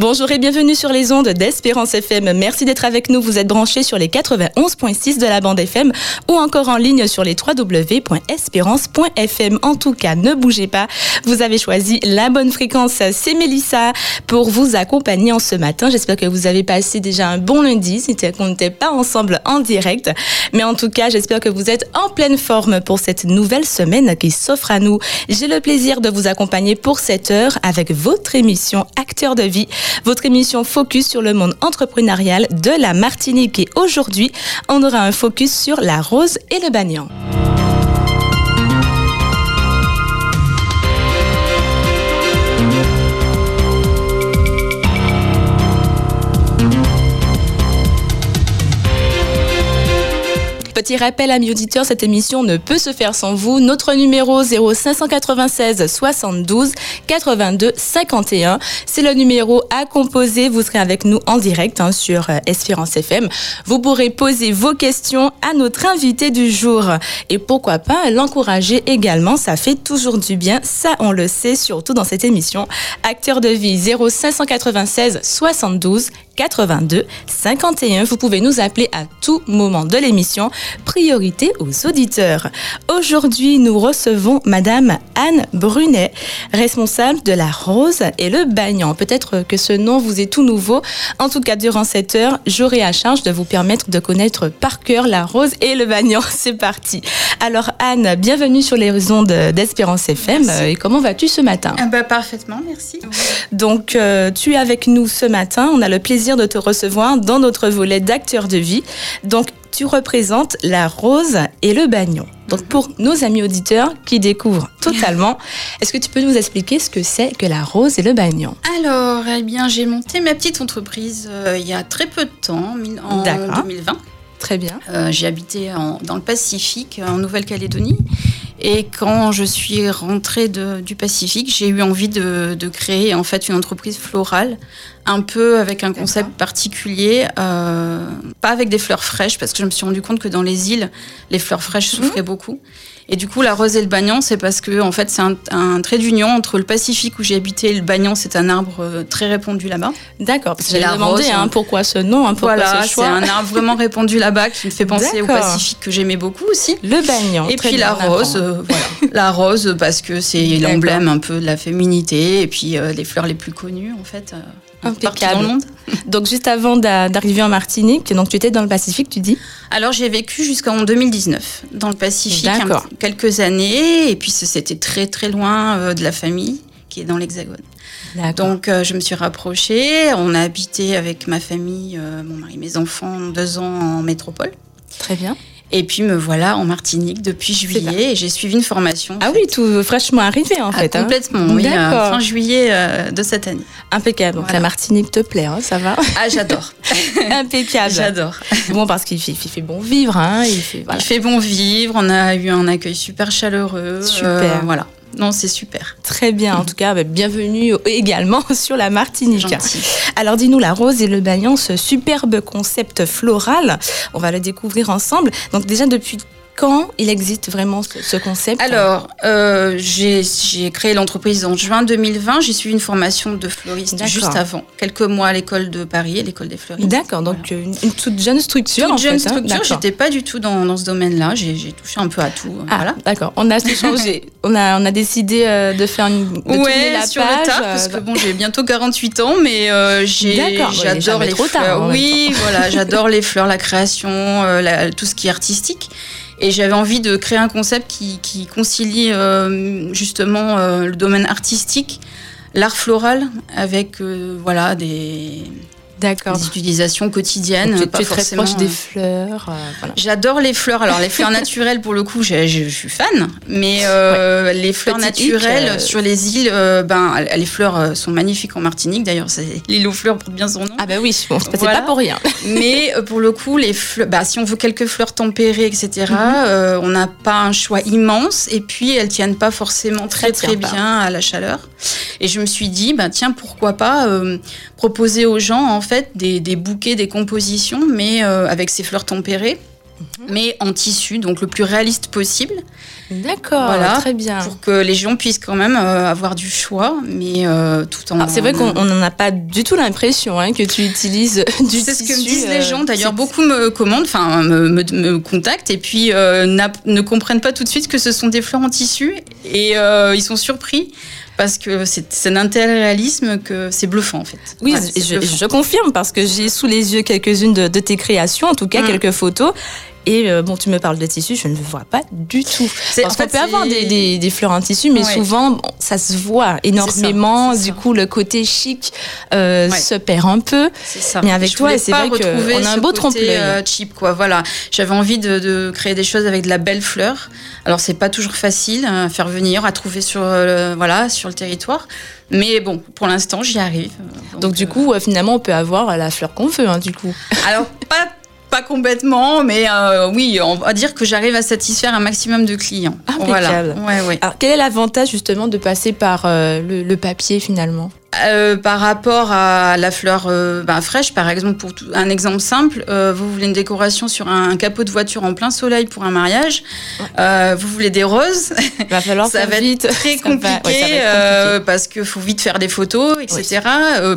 Bonjour et bienvenue sur les ondes d'Espérance FM. Merci d'être avec nous. Vous êtes branchés sur les 91.6 de la bande FM ou encore en ligne sur les www.espérance.fm. En tout cas, ne bougez pas. Vous avez choisi la bonne fréquence. C'est Mélissa pour vous accompagner en ce matin. J'espère que vous avez passé déjà un bon lundi, si qu'on n'était pas ensemble en direct. Mais en tout cas, j'espère que vous êtes en pleine forme pour cette nouvelle semaine qui s'offre à nous. J'ai le plaisir de vous accompagner pour cette heure avec votre émission Acteur de vie votre émission focus sur le monde entrepreneurial de la Martinique. Et aujourd'hui, on aura un focus sur la rose et le bagnan. Petit rappel, amis auditeurs, cette émission ne peut se faire sans vous. Notre numéro 0596 72 82 51, c'est le numéro à composer. Vous serez avec nous en direct hein, sur euh, Espérance FM. Vous pourrez poser vos questions à notre invité du jour. Et pourquoi pas l'encourager également, ça fait toujours du bien. Ça, on le sait, surtout dans cette émission. Acteur de vie 0596 72 82 51. Vous pouvez nous appeler à tout moment de l'émission. Priorité aux auditeurs. Aujourd'hui, nous recevons Madame Anne Brunet, responsable de la Rose et le Bagnan. Peut-être que ce nom vous est tout nouveau. En tout cas, durant cette heure, j'aurai à charge de vous permettre de connaître par cœur la Rose et le Bagnan. C'est parti. Alors Anne, bienvenue sur les ondes d'Espérance FM. Et comment vas-tu ce matin? Ah bah, Parfaitement, merci. Donc, euh, tu es avec nous ce matin. On a le plaisir de te recevoir dans notre volet d'acteurs de vie. Donc, tu représentes la rose et le bagnon. Donc, pour nos amis auditeurs qui découvrent totalement, est-ce que tu peux nous expliquer ce que c'est que la rose et le bagnon? Alors, eh bien, j'ai monté ma petite entreprise euh, il y a très peu de temps, en 2020. Très bien. Euh, j'ai habité dans le Pacifique, en Nouvelle-Calédonie. Et quand je suis rentrée du Pacifique, j'ai eu envie de, créer en fait une entreprise florale, un peu avec un concept particulier, euh, pas avec des fleurs fraîches, parce que je me suis rendu compte que dans les îles, les fleurs fraîches mhm. souffraient beaucoup. Et du coup, la rose et le bagnan, c'est parce que en fait, c'est un, trait d'union entre le Pacifique où j'ai habité et le bagnan, c'est un arbre euh, très répandu là-bas. D'accord, parce que j'ai demandé hein, pourquoi ce nom, hein, pourquoi voilà, c'est un arbre vraiment répandu là-bas qui me fait penser au Pacifique que j'aimais beaucoup aussi. Le bagnan. Et puis la rose, euh, voilà. la rose parce que c'est l'emblème un peu de la féminité et puis euh, les fleurs les plus connues en fait. Impeccable. Dans le monde. Donc juste avant d'arriver en Martinique, donc tu étais dans le Pacifique, tu dis? Alors j'ai vécu jusqu'en 2019 dans le Pacifique, quelques années, et puis c'était très très loin euh, de la famille qui est dans l'Hexagone. Donc euh, je me suis rapprochée, on a habité avec ma famille, euh, mon mari, mes enfants, deux ans en métropole. Très bien. Et puis me voilà en Martinique depuis juillet et j'ai suivi une formation. Ah oui, tout fraîchement arrivé en ah, fait. Hein. Complètement, oui, fin juillet euh, de cette année. Impeccable. Donc la Martinique te plaît, hein, ça va Ah j'adore. Impeccable. J'adore. Bon parce qu'il fait, fait, bon vivre, hein, il, fait, il fait bon vivre. On a eu un accueil super chaleureux. Super. Euh, voilà. Non, c'est super. Très bien. En tout cas, bah, bienvenue également sur la Martinique. Alors, dis-nous, la rose et le bagnon, ce superbe concept floral, on va le découvrir ensemble. Donc, déjà, depuis quand il existe vraiment ce, concept Alors, euh, j'ai créé l'entreprise en juin 2020. J'ai suivi une formation de fleuriste juste avant, quelques mois à l'école de Paris, à l'école des fleuristes. D'accord, donc une, toute jeune structure. Toute jeune fait, hein. structure. J'étais pas du tout dans, dans ce domaine-là. J'ai touché un peu à tout. Ah, voilà. D'accord. On a changé. on a on a décidé euh, de faire une de ouais, la sur page, le tard, parce que bon, j'ai bientôt 48 ans, mais euh, j'adore les fleurs. oui, voilà, j'adore les fleurs, la création, tout ce qui est artistique. Et j'avais envie de créer un concept qui, concilie euh, justement euh, le domaine artistique, l'art floral, avec euh, voilà des D'accord. Des utilisations quotidiennes. Tu, es très proche des fleurs. Euh, J'adore les fleurs. Alors les fleurs naturelles, pour le coup, je, suis fan. Mais euh, les fleurs naturelles euh, sur les îles, ben les fleurs sont magnifiques en Martinique. D'ailleurs, l'île aux fleurs porte bien son nom. Ah ben oui, bon, c'est pas pour rien. mais pour le coup, les fleurs, bah, si on veut quelques fleurs tempérées, etc., mhm. on n'a pas un choix immense. Et puis elles tiennent pas forcément très très bien à la chaleur. Et je me suis dit, bah tiens, pourquoi pas proposer aux gens en fait des, bouquets, des compositions, mais euh, avec ces fleurs tempérées. mais en tissu, donc le plus réaliste possible. D'accord, Voilà, très bien. Pour que les gens puissent quand même euh, avoir du choix, mais euh, tout en. Alors, C'est vrai qu'on n'en a pas du tout l'impression hein, que tu utilises du C'est tissu. ce que me disent les gens. D'ailleurs, c'est- beaucoup me commandent, enfin me, me, me contactent et puis euh, ne comprennent pas tout de suite que ce sont des fleurs en tissu et ils sont surpris parce que c'est d'un tel réalisme que c'est bluffant en fait. Oui, je, confirme parce que j'ai sous les yeux quelques-unes de, de tes créations, en tout cas Mm. quelques photos. Et euh, bon, tu me parles de tissu, je ne le vois pas du tout. Parce qu'on peut avoir des, des, des fleurs en tissu, mais Ouais. souvent, bon, ça se voit énormément. Du coup, le côté chic euh, Ouais. se perd un peu. C'est ça. Mais avec Je toi, c'est vrai que retrouver on a un beau trompe-l'œil. euh, cheap, quoi. Voilà. J'avais envie de, de créer des choses avec de la belle fleur. Alors, c'est pas toujours facile euh, à faire venir, à trouver sur, euh, voilà, sur le territoire. Mais bon, pour l'instant, j'y arrive. Donc, du coup, finalement, on peut avoir la fleur qu'on veut, hein, du coup. Alors, pas, pas complètement, mais euh, oui, on va dire que j'arrive à satisfaire un maximum de clients. Impeccable. Voilà. Ouais, ouais. Alors, quel est l'avantage justement de passer par euh, le, le papier finalement? Euh, par rapport à la fleur euh, bah, fraîche, par exemple, pour tout- un exemple simple, euh, vous voulez une décoration sur un, capot de voiture en plein soleil pour un mariage, vous voulez des roses, Il va falloir ça va être vite. très Ça va- ouais, compliqué, ça va être compliqué. parce qu'il faut vite faire des photos, etc.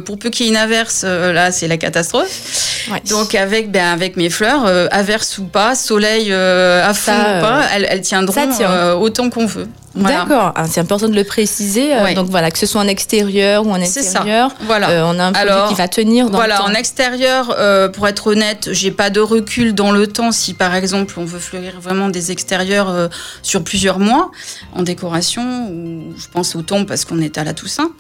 Pour peu qu'il y ait une averse, là, c'est la catastrophe. Ouais. Donc avec, ben, avec mes fleurs, averse ou pas, soleil à fond Ça, ou pas, elles, elles tiendront tient. autant qu'on veut. Voilà. D'accord, Ah, c'est important de le préciser. euh. Donc voilà, que ce soit en extérieur ou en ça. intérieur, Voilà. euh, on a un produit Alors, qui va tenir dans Voilà, le temps. en extérieur, euh, pour être honnête, j'ai pas de recul dans le temps. Si par exemple on veut fleurir vraiment des extérieurs sur plusieurs mois en décoration, ou je pense au temps parce qu'on est à la Toussaint,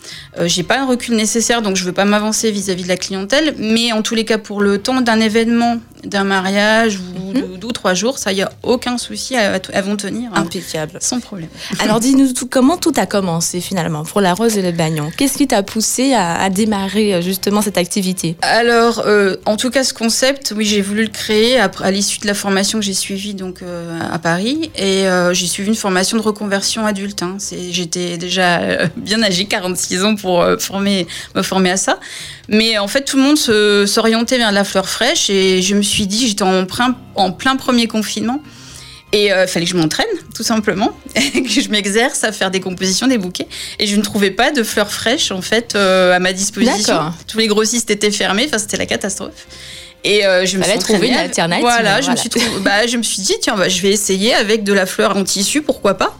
j'ai pas un recul nécessaire, donc je veux pas m'avancer vis-à-vis de la clientèle. Mais en tous les cas, pour le temps d'un événement, d'un mariage ou Mhm. de- deux ou trois jours, ça y a aucun souci, elles, elles vont tenir hein, Impeccable. sans problème. Alors dis-nous tout, comment tout a commencé finalement pour la rose et le bagnon? Qu'est-ce qui t'a poussé à, à démarrer euh, justement cette activité? Alors, euh, en tout cas, ce concept, oui, j'ai voulu le créer après, à l'issue de la formation que j'ai suivie donc euh, à Paris, et j'ai suivi une formation de reconversion adulte. hein. J'étais déjà bien âgée, 46 ans, pour former, me former à ça. Mais en fait, tout le monde s'orientait vers la fleur fraîche, et je me suis dit, j'étais en, plein- en plein premier confinement. Et il fallait que je m'entraîne, tout simplement, que je m'exerce à faire des compositions, des bouquets. Et je ne trouvais pas de fleurs fraîches, en fait, euh, à ma disposition. Tous les grossistes étaient fermés, enfin, c'était la catastrophe. Et euh, je me suis trouver une alternative, Voilà, je me suis bah, je me suis dit tiens, bah, je vais essayer avec de la fleur en tissu, pourquoi pas.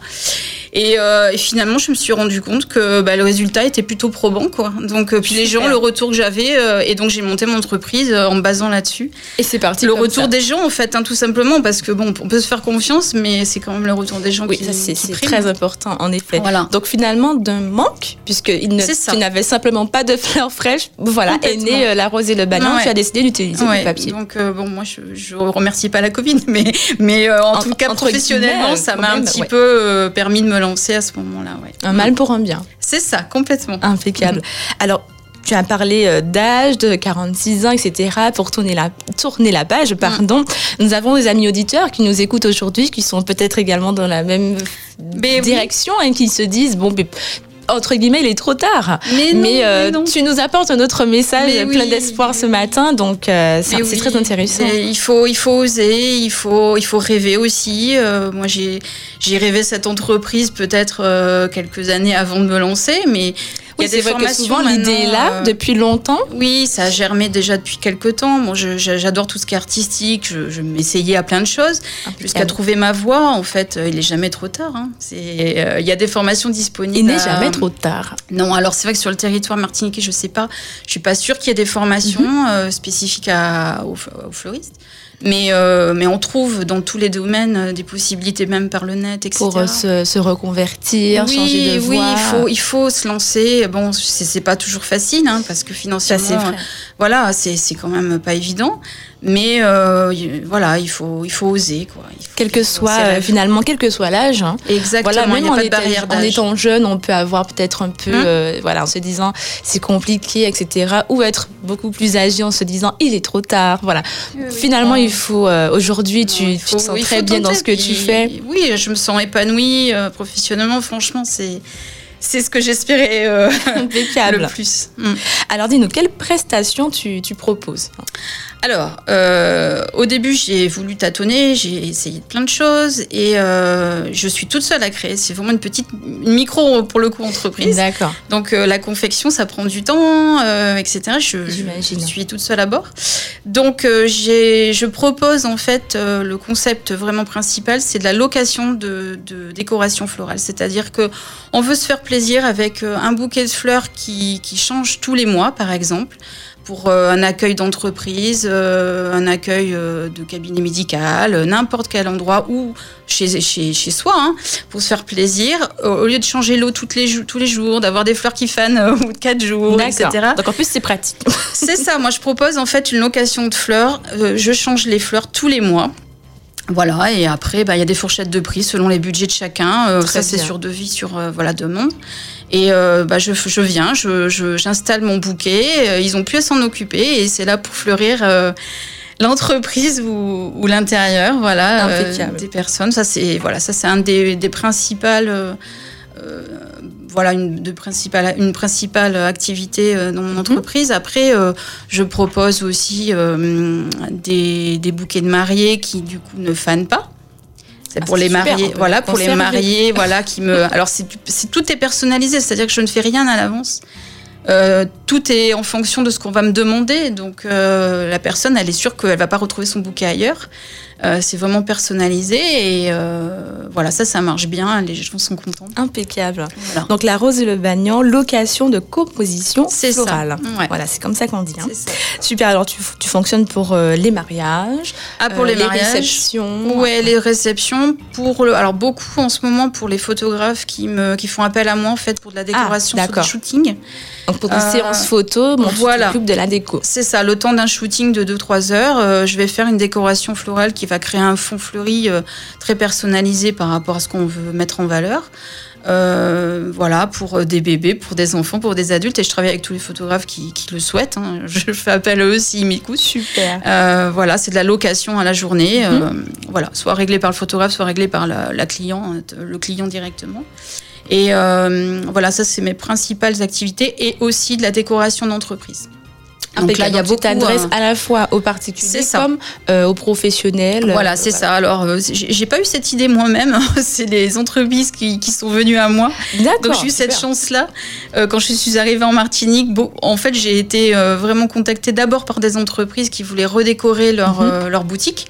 Et, euh, et finalement, je me suis rendu compte que bah, le résultat était plutôt probant, quoi. Donc, euh, puis les gens, le retour que j'avais, euh, et donc j'ai monté mon entreprise en me basant là-dessus. Et c'est parti. Le retour ça. des gens, en fait, hein, tout simplement, parce que bon, on peut se faire confiance, mais c'est quand même le retour des gens Oui, qui, c'est très important en effet. Voilà. Donc finalement d'un manque, puisque il ne, tu n'avais simplement pas de fleurs fraîches, voilà, est née euh, la rose et le bagnon, Ouais. tu as décidé d'utiliser Ouais, du papier. Donc bon, moi je, je remercie pas la Covid, mais mais en En- tout cas professionnellement, ça m'a un petit ouais. peu permis de me à ce moment-là. Ouais. Un mal pour un bien. C'est ça, complètement. Impeccable. Alors, tu as parlé euh, d'âge, de 46 ans, etc. Pour tourner la, tourner la page, pardon. Nous avons des amis auditeurs qui nous écoutent aujourd'hui, qui sont peut-être également dans la même Mais oui. direction et qui se disent, bon, mais, entre guillemets, il est trop tard. Mais non, mais euh, mais non. tu nous apportes un autre message Mais plein oui, d'espoir ce matin, donc euh, c'est oui, très intéressant. Il faut, il faut oser, il faut, il faut rêver aussi. Euh, moi, j'ai, j'ai rêvé cette entreprise peut-être euh, quelques années avant de me lancer, mais Oui, il y a c'est des vrai que souvent l'idée est là euh, depuis longtemps. Oui, ça a germé déjà depuis quelques temps. Bon, j'adore tout ce qui est artistique. Je, je m'essayais à plein de choses jusqu'à trouver ma voie. En fait, euh, il est jamais trop tard. hein. C'est, euh, il y a des formations disponibles. Il n'est à- jamais trop tard. Non, alors c'est vrai que sur le territoire martiniquais, je sais pas. Je suis pas sûre qu'il y ait des formations Mhm. euh, spécifiques à, aux, aux fleuristes. Mais, euh, mais on trouve dans tous les domaines euh, des possibilités, même par le net, etc. Pour euh, se, se reconvertir, oui, changer de oui, voie. il faut, il faut se lancer. Bon, c'est pas toujours facile, hein, parce que financièrement, voilà, c'est quand même pas évident. Mais euh, y- voilà, il faut, il faut oser, quoi. Il faut- Quel que il soit, euh, finalement, quel que soit l'âge. hein. Exactement, Voilà, il même n'y a en, pas de étant, barrière en étant jeune, on peut avoir peut-être un peu, Hum. euh, voilà, en se disant c'est compliqué, etc. Ou être beaucoup plus âgé en se disant il est trop tard. Voilà. Finalement, il faut. Aujourd'hui, tu, Il tu te sens il très bien dans ce que tu fais. Oui, je me sens épanouie professionnellement. Franchement, c'est c'est ce que j'espérais euh, le plus. Mm. Alors dis-nous, quelles prestations tu, tu proposes alors, euh, au début, j'ai voulu tâtonner, j'ai essayé plein de choses et euh, je suis toute seule à créer. C'est vraiment une petite micro, pour le coup, entreprise. D'accord. Donc, euh, la confection, ça prend du temps, etc. Je, je, suis toute seule à bord. Donc, je propose en fait le concept vraiment principal, c'est de la location de, de décoration florale. C'est-à-dire que on veut se faire plaisir avec un bouquet de fleurs qui, qui change tous les mois, par exemple pour euh, un accueil d'entreprise, euh, un accueil euh, de cabinet médical, n'importe quel endroit ou chez, chez, chez soi, hein, pour se faire plaisir, au lieu de changer l'eau toutes les, tous les jours, d'avoir des fleurs qui fanent au bout de 4 jours, etc. Donc en plus c'est pratique. c'est ça, moi je propose en fait une location de fleurs, je change les fleurs tous les mois. Voilà, et après, bah, il y a des fourchettes de prix selon les budgets de chacun. ça, c'est sur devis, sur voilà, demande. Et euh, bah, je, je, viens, j'installe je, mon bouquet, euh, ils ont pu s'en occuper et c'est là pour fleurir euh, l'entreprise ou, ou l'intérieur, voilà, des personnes. Ça c'est voilà, ça c'est un des, des principales, voilà, une, de principale, une principale activité dans mon mhm. entreprise. Après, je propose aussi des, des, bouquets de mariés qui du coup ne fanent pas. C'est ah, pour les mariés, voilà, pour les mariés, voilà, qui me. Alors, c'est tout est personnalisé, c'est-à-dire que je ne fais rien à l'avance. Euh, tout est en fonction de ce qu'on va me demander. Donc, euh, la personne, elle est sûre qu'elle va pas retrouver son bouquet ailleurs. Euh, c'est vraiment personnalisé et euh, voilà, ça, ça marche bien. Les gens sont contents. Impeccable. Donc la rose et le bagnan, location de composition florale. Voilà, c'est comme ça qu'on dit. Hein. Super. Alors tu, tu fonctionnes pour euh, les mariages, ah pour les, mariages, réceptions. Ouais, les réceptions. Pour le, alors beaucoup en ce moment pour les photographes qui me qui font appel à moi en fait pour de la décoration, ah, pour shooting. Donc pour des séances photos, bon, voilà. de la déco. C'est ça. Le temps d'un shooting de 2-3 heures, je vais faire une décoration florale qui va créer un fond fleuri euh, très personnalisé par rapport à ce qu'on veut mettre en valeur. Euh, voilà, pour euh, des bébés, pour des enfants, pour des adultes. Et je travaille avec tous les photographes qui, le souhaitent. Hein. Je fais appel à eux s'ils m'écoutent. Super. voilà, c'est de la location à la journée. Mhm. voilà, soit réglé par le photographe, soit réglé par la, le client directement. Et voilà, ça, c'est mes principales activités et aussi de la décoration d'entreprise. Donc là, il y a beaucoup euh, à la fois aux particuliers comme euh, aux professionnels. Voilà, euh, c'est ça. Alors, euh, j'ai pas eu cette idée moi-même. c'est les entreprises qui, qui, sont venues à moi. Donc j'ai eu cette chance-là. quand je suis arrivée en Martinique, bon, en fait, j'ai été vraiment contactée d'abord par des entreprises qui voulaient redécorer leur, mhm. leur boutique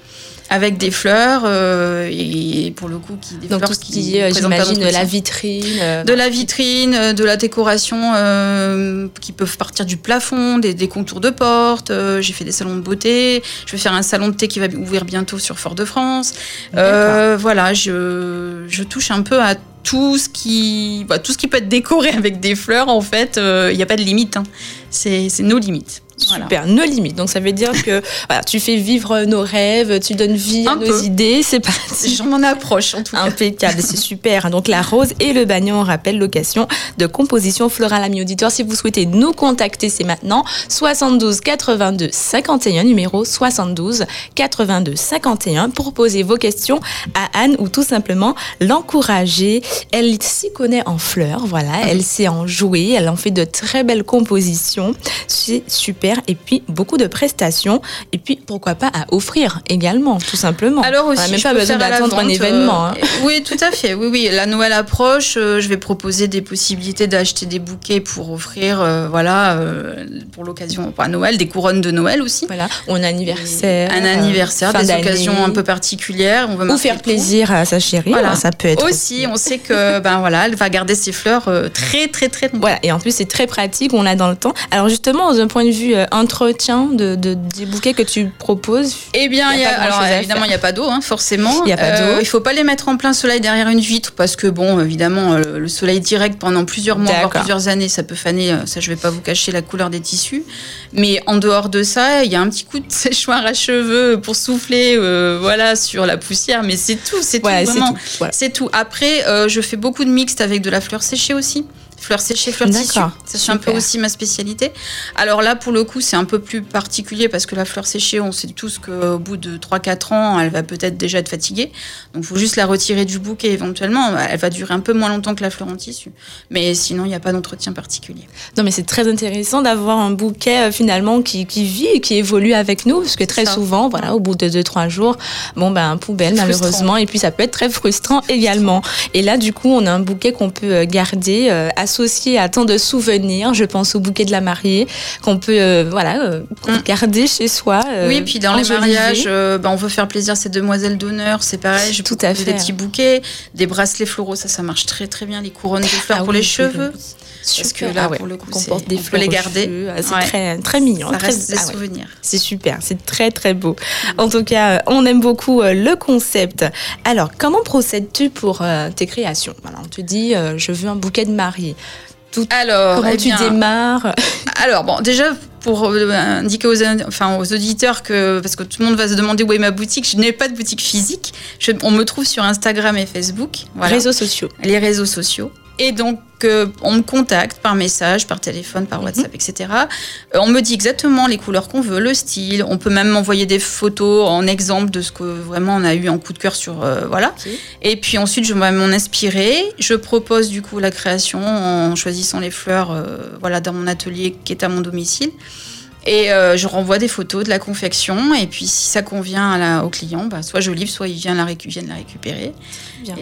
avec des fleurs euh, et pour le coup qui des Donc fleurs tout ce qui, est j'imagine de la vitrine euh, de la vitrine euh, de la décoration euh, qui peuvent partir du plafond des, des contours de porte j'ai fait des salons de beauté je vais faire un salon de thé qui va ouvrir bientôt sur Fort-de-France. Voilà je, je touche un peu à tout ce qui bah, tout ce qui peut être décoré avec des fleurs en fait il n'y a pas de limite hein. C'est nos limites Super, nos limites. Donc ça veut dire que voilà, tu fais vivre nos rêves, tu donnes vie à nos idées, c'est parti. J'en approche en tout cas. Impeccable, c'est super. Donc la rose et le bagnon, on rappelle location de composition florale ami auditeur. Si vous souhaitez nous contacter, c'est maintenant 72 82 51 numéro 72 82 51 pour poser vos questions à Anne ou tout simplement l'encourager. Elle s'y connaît en fleurs, voilà, elle sait en jouer, elle en fait de très belles compositions. C'est super et puis beaucoup de prestations et puis pourquoi pas à offrir également tout simplement. Alors aussi, on n'a même pas besoin d'attendre un événement. Hein. Euh, oui, tout à fait. Oui, oui. La Noël approche. Euh, je vais proposer des possibilités d'acheter des bouquets pour offrir, euh, voilà, pour l'occasion, pas Noël, des couronnes de Noël aussi. Voilà, ou un anniversaire. Un anniversaire, des occasions un peu particulières. On veut ou faire plaisir à sa chérie. Voilà. Ça peut être aussi. On sait que ben voilà, elle va garder ses fleurs très très très. Voilà, et en plus c'est très pratique. On l'a dans le temps. Alors justement, d'un point de vue euh, entretien de, des bouquets que tu proposes Eh bien, alors évidemment, il n'y a pas d'eau, hein, forcément. Il n'y a pas d'eau. Euh, il faut pas les mettre en plein soleil derrière une vitre parce que, bon, évidemment, euh, le soleil direct pendant plusieurs mois, voire plusieurs années, ça peut faner. Ça, je vais pas vous cacher la couleur des tissus. Mais en dehors de ça, il y a un petit coup de séchoir à cheveux pour souffler, voilà, sur la poussière. Mais c'est tout, c'est tout, C'est tout. Après, je fais beaucoup de mixtes avec de la fleur séchée aussi fleurs séchées, fleurs tissues. C'est un peu aussi ma spécialité. Alors là, pour le coup, c'est un peu plus particulier parce que la fleur séchée, on sait tous qu'au bout de 3-4 ans, elle va peut-être déjà être fatiguée. Donc il faut juste la retirer du bouquet éventuellement. Elle va durer un peu moins longtemps que la fleur en tissu. Mais sinon, il n'y a pas d'entretien particulier. Non, mais c'est très intéressant d'avoir un bouquet euh, finalement qui, vit et qui évolue avec nous parce que très souvent, voilà, au bout de 2-3 jours, bon, ben, poubelle malheureusement. Et puis ça peut être très frustrant également. Et là, du coup, on a un bouquet qu'on peut euh, garder, euh, associé à tant de souvenirs. Je pense au bouquet de la mariée qu'on peut euh, voilà mm. garder chez soi. oui, puis dans les mariages, ben, on veut faire plaisir à ces demoiselles d'honneur, c'est pareil. Je Tout à fait. Des petits bouquets, des bracelets floraux, ça, ça marche très très bien. Les couronnes de fleurs ah pour les cheveux. Parce que là, ah pour le coup, on porte des fleurs, les garder. Ah, c'est très, très mignon. Ça très, reste des souvenirs. C'est super, c'est très très beau. Mm. En tout cas, on aime beaucoup le concept. Alors, comment procèdes-tu pour tes créations? On te dit, je veux un bouquet de mariée. Tout, alors, comment eh tu démarres? Alors, bon, déjà, pour euh, indiquer aux, enfin, aux auditeurs que, parce que tout le monde va se demander où est ma boutique, je n'ai pas de boutique physique. on me trouve sur Instagram et Facebook. Voilà. Réseaux sociaux. Les réseaux sociaux. Et donc, euh, on me contacte par message, par téléphone, par mhm. WhatsApp, etc. Euh, on me dit exactement les couleurs qu'on veut, le style. On peut même m'envoyer des photos en exemple de ce que vraiment on a eu en coup de cœur sur euh, voilà. Et puis ensuite, je vais m'en inspirer. Je propose du coup la création en choisissant les fleurs, voilà, dans mon atelier qui est à mon domicile. Et euh, je renvoie des photos de la confection. Et puis, si ça convient à la, au client, bah, soit je livre, soit il vient la, viennent la récupérer.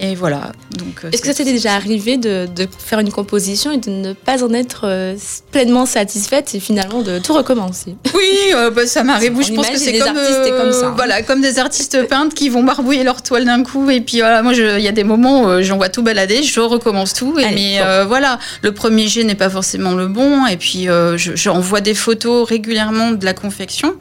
Et voilà. Donc, euh, Est-ce que ça t'est déjà arrivé de, de, faire une composition et de ne pas en être euh, pleinement satisfaite et finalement de tout recommencer? Oui, bah, ça m'arrive. Je pense que c'est comme, comme ça. Hein. Voilà, comme des artistes peintres qui vont barbouiller leur toile d'un coup. Et puis voilà, moi, il y a des moments où j'en vois tout balader, je recommence tout. Et, mais voilà, le premier jet n'est pas forcément le bon. Et puis, j'envoie des photos régulièrement de la confection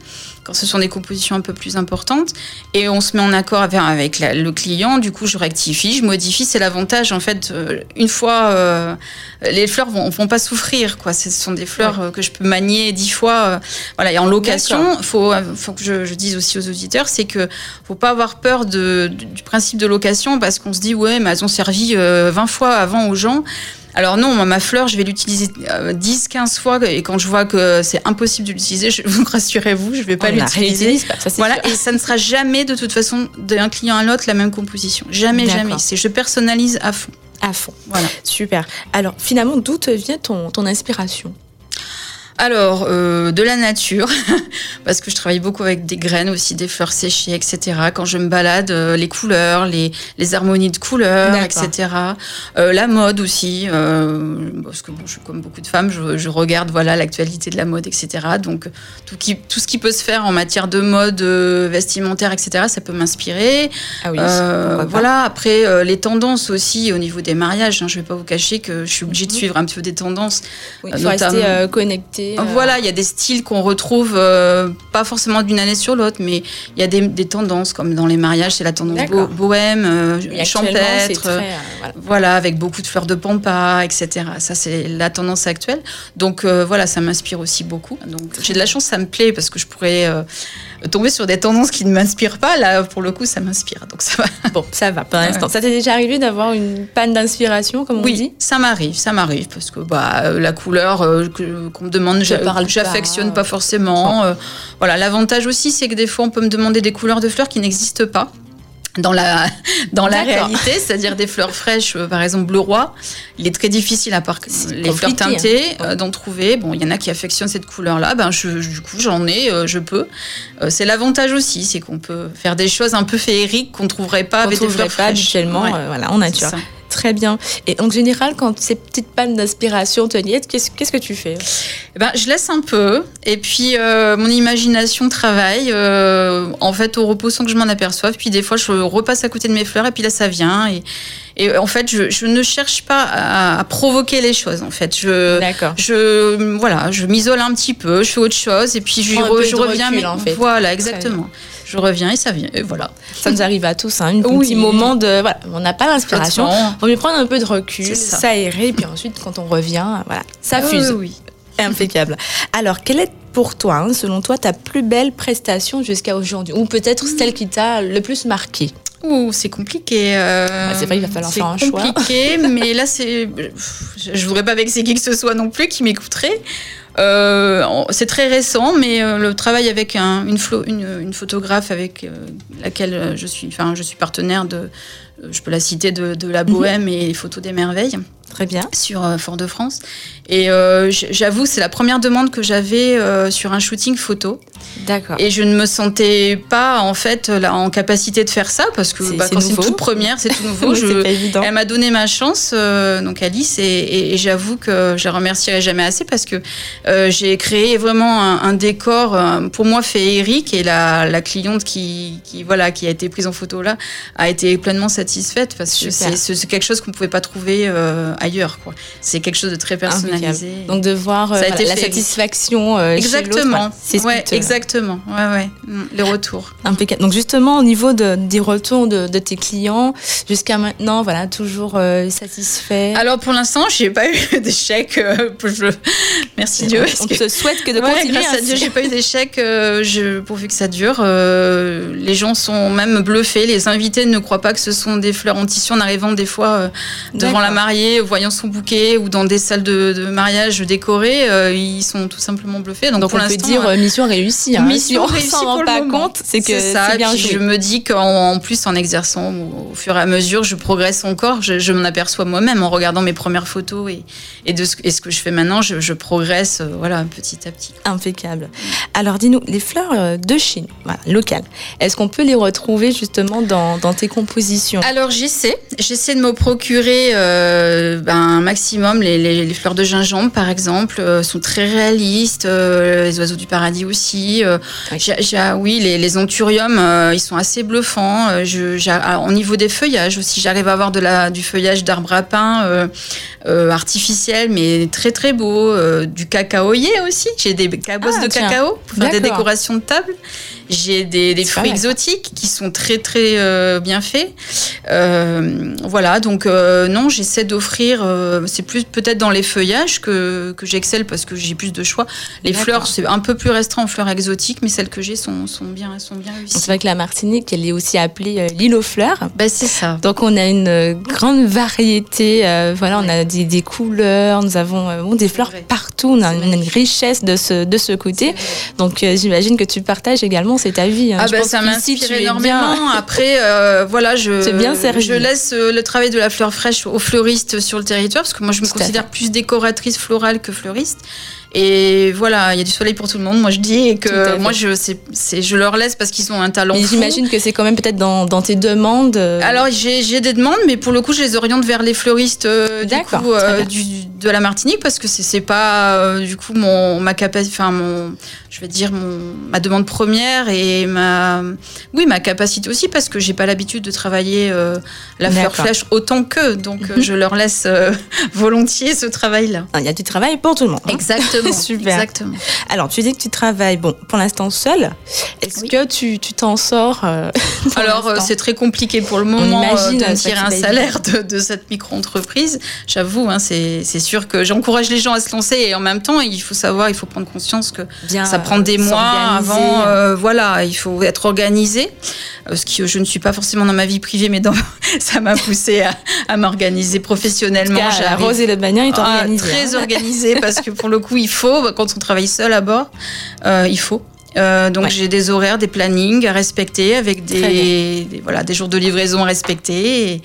quand ce sont des compositions un peu plus importantes. Et on se met en accord avec, avec le client. Du coup, je rectifie, je modifie. C'est l'avantage, en fait, euh, une fois, euh, les fleurs vont, vont pas souffrir. Quoi. Ce sont des fleurs euh, que je peux manier dix fois. voilà. Et en location, il faut, faut que je, dise aussi aux auditeurs, c'est que faut pas avoir peur de, du principe de location parce qu'on se dit, ouais, mais elles ont servi 20 fois avant aux gens. Alors non, ma fleur, je vais l'utiliser 10, 15 fois et quand je vois que c'est impossible de l'utiliser, je vous rassurez-vous, je vais pas l'utiliser. Voilà, et ça ne sera jamais de toute façon d'un client à l'autre la même composition. Jamais, jamais. C'est je personnalise à fond. À fond. Voilà. Super. Alors finalement, d'où te vient ton, ton inspiration? Alors, euh, de la nature, parce que je travaille beaucoup avec des graines aussi, des fleurs séchées, etc. Quand je me balade, euh, les couleurs, les, les, harmonies de couleurs, etc. Euh, la mode aussi, parce que bon, je suis comme beaucoup de femmes, je, je regarde voilà l'actualité de la mode, etc. Donc, tout, qui, tout ce qui peut se faire en matière de mode vestimentaire, etc., ça peut m'inspirer. Ah oui, voilà, après, les tendances aussi au niveau des mariages. Hein, je ne vais pas vous cacher que je suis obligée de mhm. suivre un petit peu des tendances. Il faut rester euh, voilà, il y a des styles qu'on retrouve euh, pas forcément d'une année sur l'autre, mais il y a des, tendances, comme dans les mariages, c'est la tendance bohème, euh, champêtre, voilà. avec beaucoup de fleurs de pampa, etc. Ça, c'est la tendance actuelle. Donc voilà, ça m'inspire aussi beaucoup. Donc j'ai de la chance, ça me plaît parce que je pourrais tomber sur des tendances qui ne m'inspirent pas. Là, pour le coup, ça m'inspire. Donc ça va. Bon, ça va pour l'instant. Ça t'est déjà arrivé d'avoir une panne d'inspiration, comme on oui, dit ça m'arrive, ça m'arrive parce que bah, la couleur qu'on me demande j'affectionne pas forcément. Euh, voilà, l'avantage aussi, c'est que des fois, on peut me demander des couleurs de fleurs qui n'existent pas dans la dans la réalité, c'est-à-dire des fleurs fraîches, euh, par exemple bleu roi. Il est très difficile à part les fleurs teintées hein. euh, d'en trouver. Bon, il y en a qui affectionnent cette couleur-là. Ben je, du coup, j'en ai, je peux. c'est l'avantage aussi, c'est qu'on peut faire des choses un peu féeriques qu'on ne trouverait pas avec des fleurs fraîches. habituellement, voilà, en nature. Très bien. Et en général, quand ces petites pannes d'inspiration te qu'est-ce, qu'est-ce que tu fais? Eh ben, Je laisse un peu. Et puis, euh, mon imagination travaille, euh, en fait, au repos sans que je m'en aperçoive. Puis, des fois, je repasse à côté de mes fleurs et puis là, ça vient. Et en fait, je, je, ne cherche pas à, provoquer les choses. En fait, je, je voilà, je m'isole un petit peu, je fais autre chose et puis je, je reviens. mais, en fait. Voilà, exactement je reviens et ça vient. Et voilà. Ça nous arrive à tous, hein, un petit moment de. Voilà, on n'a pas l'inspiration. On va prendre un peu de recul, s'aérer, et puis ensuite, quand on revient, voilà, ça fuse. oui. Impeccable. Alors, quelle est pour toi, hein, selon toi, ta plus belle prestation jusqu'à aujourd'hui Ou peut-être celle qui t'a le plus marqué Ouh, c'est compliqué. Euh, c'est vrai, il va falloir faire un choix. C'est compliqué, mais là, c'est. Je, voudrais pas vexer qui que ce soit non plus qui m'écouterait. Euh, c'est très récent, mais euh, le travail avec un, une, une, photographe avec laquelle je suis, enfin, je suis partenaire de, je peux la citer, de, de la Bohème mhm. et les photos des merveilles. Très bien. Sur Fort-de-France. Et euh, j'avoue, c'est la première demande que j'avais euh, sur un shooting photo. D'accord. Et je ne me sentais pas en fait là, en capacité de faire ça parce que bah, quand c'est une toute première, c'est tout nouveau. je, pas évident. Elle m'a donné ma chance, euh, donc Alice, et, et, j'avoue que je la remercierai jamais assez parce que j'ai créé vraiment un, décor pour moi féerique et la, la cliente qui, qui, voilà qui a été prise en photo là a été pleinement satisfaite parce que c'est quelque chose qu'on pouvait pas trouver ailleurs. C'est quelque chose de très personnel. Donc de voir euh, la satisfaction euh, exactement. c'est ouais, exactement. Ouais, ouais. Mm, les retours. Impeccable. Donc justement au niveau de, des retours de, tes clients jusqu'à maintenant, voilà, toujours euh, satisfait? Alors pour l'instant, j'ai pas eu d'échec. Merci Dieu. On, te souhaite que de continuer. Grâce à Dieu, j'ai pas eu d'échec. je... pourvu que ça dure. les gens sont même bluffés. Les invités ne croient pas que ce sont des fleurs en tissu en arrivant des fois devant la mariée, voyant son bouquet ou dans des salles de mariage décoré, euh, ils sont tout simplement bluffés. Donc, pour on peut dire euh, mission réussie. Hein. Mission si réussie. On s'en rend pas compte, c'est que bien Je me dis qu'en plus, en exerçant au, fur et à mesure, je progresse encore. Je, m'en aperçois moi-même en regardant mes premières photos et, et de ce, et ce que je fais maintenant, je, progresse euh, voilà, petit à petit. Impeccable. Alors dis-nous, les fleurs de Chine, locales, est-ce qu'on peut les retrouver justement dans, dans tes compositions? Alors j'essaie. J'essaie de me procurer ben, un maximum les, les, les fleurs de gingembre, par exemple, euh, sont très réalistes. Euh, les oiseaux du paradis aussi. Euh, oui, les, les anthuriums, ils sont assez bluffants. Je, au niveau des feuillages aussi, j'arrive à avoir de la, du feuillage d'arbre à pain artificiel, mais très très beau. du cacaoyer aussi. J'ai des cabosses ah, de cacao pour faire des décorations de table. J'ai des, des fruits exotiques qui sont très très bien faits. voilà, donc non, j'essaie d'offrir. c'est plus peut-être dans les feuillages que, que j'excelle parce que j'ai plus de choix. Les fleurs, c'est un peu plus restreint en fleurs exotiques, mais celles que j'ai sont, sont, bien, sont bien réussies. C'est vrai que la Martinique, elle est aussi appelée euh, l'île aux fleurs. Ben, c'est ça. Donc on a une euh, grande variété. Euh, voilà, on a des, des, couleurs, nous avons des fleurs partout. On a une, richesse de ce, de ce côté. Donc j'imagine que tu partages également cet avis. Hein. Ah ben, ça m'inspire énormément. Après, voilà, je, bien je laisse le travail de la fleur fraîche aux fleuristes sur le territoire parce que moi je me considère plus décoratrice florale que fleuriste. Et voilà, il y a du soleil pour tout le monde, moi je dis, et que moi je, c'est, je leur laisse parce qu'ils ont un talent. j'imagine que c'est quand même peut-être dans, dans tes demandes. Euh. Alors j'ai, des demandes, mais pour le coup je les oriente vers les fleuristes euh, du coup, euh, du, de la Martinique parce que c'est, pas du coup mon, ma capacité, enfin mon, je vais dire mon, ma demande première et ma, oui ma capacité aussi parce que j'ai pas l'habitude de travailler la fleur flèche autant qu'eux, donc je leur laisse volontiers ce travail-là. Il y a du travail pour tout le monde. Hein. Exactement. Super. Exactement. Alors, tu dis que tu travailles, bon, pour l'instant seul. Est-ce que tu t'en sors euh, Alors, euh, c'est très compliqué pour le moment euh, de tirer un salaire de, cette micro-entreprise. J'avoue, hein, c'est sûr que j'encourage les gens à se lancer et en même temps, il faut savoir, il faut prendre conscience que ça prend des mois avant. voilà, il faut être organisé. Ce qui, je ne suis pas forcément dans ma vie privée, mais dans, ça m'a poussé à, m'organiser professionnellement. J'ai arrosé le bagnat et organisé. Très hein. organisé parce que pour le coup, il faut, quand on travaille seul à bord, euh, il faut. Euh, donc j'ai des horaires, des plannings à respecter avec des, voilà des jours de livraison à respecter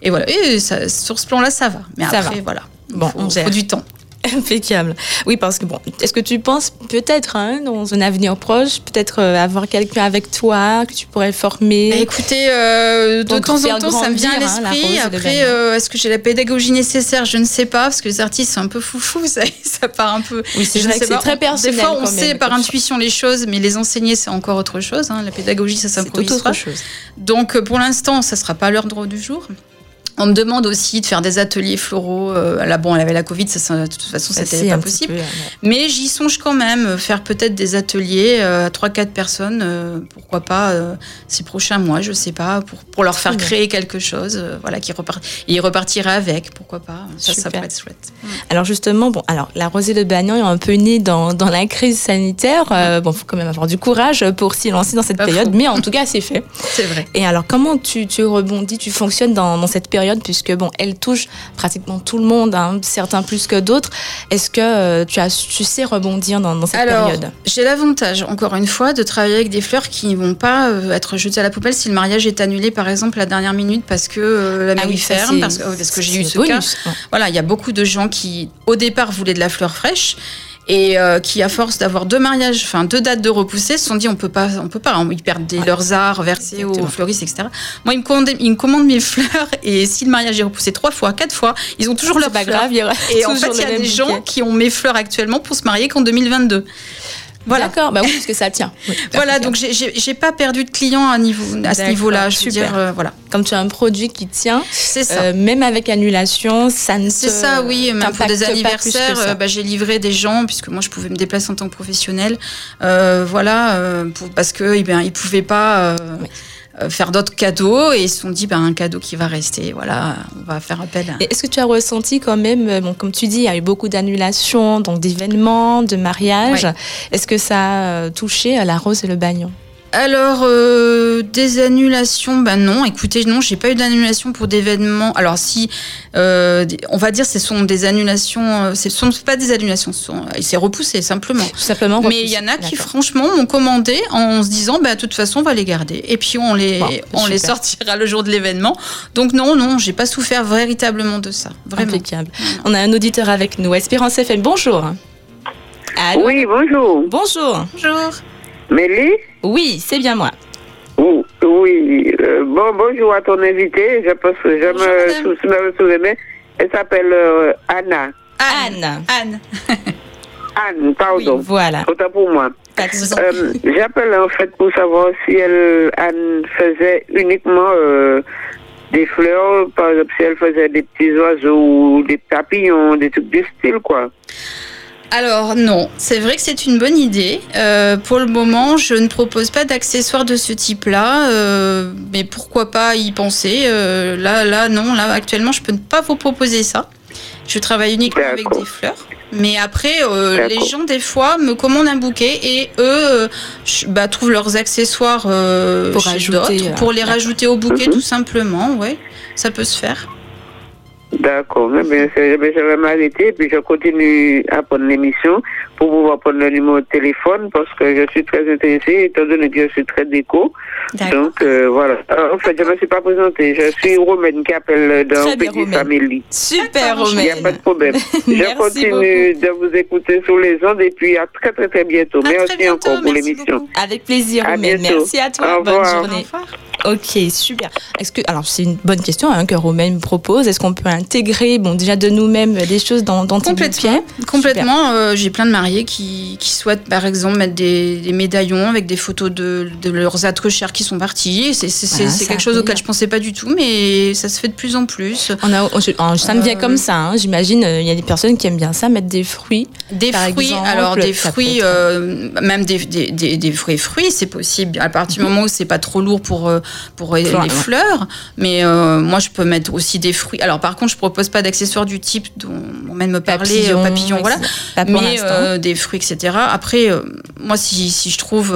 et, voilà et sur ce plan-là ça va. Mais après voilà, bon, on faut du temps. Impeccable. Oui, parce que bon, est-ce que tu penses peut-être hein, dans un avenir proche, peut-être euh, avoir quelqu'un avec toi que tu pourrais former bah, Écoutez, euh, de temps en temps, ça me vient à hein, l'esprit. Après, euh, est-ce que j'ai la pédagogie nécessaire? Je ne sais pas, parce que les artistes sont un peu foufou, ça, ça part un peu. Oui, c'est c'est très personnel. Des fois, on sait par intuition les choses, mais les enseigner, c'est encore autre chose. Hein. La pédagogie, ça s'improvise pas. Chose. Donc, pour l'instant, ça sera pas l'ordre du jour On me demande aussi de faire des ateliers floraux. Euh, là, bon, elle avait la Covid, ça, de toute façon, c'était pas possible. Mais j'y songe quand même, faire peut-être des ateliers à 3-4 personnes, pourquoi pas, ces prochains mois, je sais pas, pour, pour leur faire créer quelque chose, voilà, qui repart, et ils repartiraient avec, pourquoi pas. Ça, ça pourrait être chouette. Alors justement, bon, alors la Rosée de Bagnan est un peu née dans, dans la crise sanitaire. bon, faut quand même avoir du courage pour s'y lancer dans cette période, mais en tout cas, c'est fait. C'est vrai. Et alors, comment tu, tu rebondis, tu fonctionnes dans, dans cette période puisque bon, elle touche pratiquement tout le monde, hein, certains plus que d'autres. Est-ce que euh, tu, as, tu sais rebondir dans, cette période? J'ai l'avantage, encore une fois, de travailler avec des fleurs qui ne vont pas euh, être jetées à la poubelle si le mariage est annulé, par exemple, à la dernière minute parce que euh, la ah mairie ferme, parce, parce, que j'ai eu ce cas. Voilà, il y a beaucoup de gens qui, au départ, voulaient de la fleur fraîche et euh, qui, à force d'avoir deux mariages, enfin deux dates de repoussés, se sont dit on peut pas, on peut pas, hein. ils perdent leurs arts versés aux fleuristes, etc. Moi, ils me, commandent, ils me commandent mes fleurs et si le mariage est repoussé trois fois, quatre fois, ils ont toujours leur pas grave, et en fait, il y a des gens qui ont mes fleurs actuellement pour se marier qu'en 2022. Voilà. D'accord, bah oui, parce que ça tient. voilà, donc j'ai pas perdu de clients à, niveau, à ce niveau-là. Je veux dire, euh, voilà. Comme tu as un produit qui tient, ça. Euh, même avec annulation, ça ne C'est ça, oui. Même pour des anniversaires, euh, bah, j'ai livré des gens, puisque moi je pouvais me déplacer en tant que professionnel. voilà, parce que eh ils pouvaient pas. Euh, faire d'autres cadeaux et ils se sont dit ben, un cadeau qui va rester voilà on va faire appel est-ce que tu as ressenti quand même euh, bon, comme tu dis il y a eu beaucoup d'annulations donc d'événements de mariages. Est-ce que ça a touché la rose et le bagnon? Alors, euh, des annulations, ben non. Écoutez, non, j'ai pas eu d'annulation pour d'événements. Alors, si, euh, on va dire, ce sont des annulations, euh, ce sont pas des annulations, il s'est repoussé simplement. simplement. Mais il y en a qui, franchement, m'ont commandé en se disant, bah, de toute façon, on va les garder. Et puis, on les, on les sortira le jour de l'événement. Donc, non, non, j'ai pas souffert véritablement de ça. Vraiment. Impeccable. On a un auditeur avec nous. Espérance FM, bonjour. Oui, bonjour. Bonjour. Bonjour. Mélie Oui, c'est bien moi. Oui, euh, bon, bonjour à ton invité. Je pense que je me, souviens. Elle s'appelle euh, Anna. Anne. Anne. Anne, pardon. voilà. Autant pour moi. Euh, J'appelle en fait pour savoir si elle, Anne faisait uniquement des fleurs, par exemple si elle faisait des petits oiseaux ou des papillons, des trucs du style, quoi. Alors non, c'est vrai que c'est une bonne idée. Euh, pour le moment, je ne propose pas d'accessoires de ce type-là, euh, mais pourquoi pas y penser euh, Là, là, non, là actuellement, je peux pas vous proposer ça. Je travaille uniquement avec des fleurs. Mais après, les gens, des fois, me commandent un bouquet et eux bah, trouvent leurs accessoires pour, pour les rajouter au bouquet, mhm. tout simplement. Ouais, ça peut se faire. D'accord, mais bien je vais m'arrêter et puis je continue à prendre l'émission pour pouvoir prendre le numéro de téléphone parce que je suis très intéressée étant donné que je suis très déco. Donc euh, voilà. en fait, je ne me suis pas présentée. Je suis Romaine qui appelle dans Petit Famille. Super Romaine. Il n'y a pas de problème. je continue de vous écouter sur les ondes et puis à très très très bientôt. merci encore pour l'émission. Avec plaisir Romaine. Merci à toi. Bonne journée. Au revoir. Ok, super. Est-ce que alors c'est une bonne question hein, que Romain me propose. Est-ce qu'on peut intégrer, bon déjà de nous-mêmes des choses dans dans complètement, complètement. Euh, j'ai plein de mariés qui, qui, souhaitent par exemple mettre des, médaillons avec des photos de, de leurs êtres chers qui sont partis. C'est quelque chose auquel je pensais pas du tout, mais ça se fait de plus en plus. On a, ça me vient comme ça. Hein. J'imagine euh, il y a des personnes qui aiment bien ça, mettre des fruits. Des fruits. alors des fruits, euh, même des, des, des, des fruits fruits, c'est possible à partir du moment où c'est pas trop lourd pour pour les fleurs. Mais euh, moi, je peux mettre aussi des fruits. Alors, par contre, je propose pas d'accessoires du type dont on vient de me parler, papillon, papillon voilà. Mais euh, des fruits, etc. Après, euh, moi, si, si, je trouve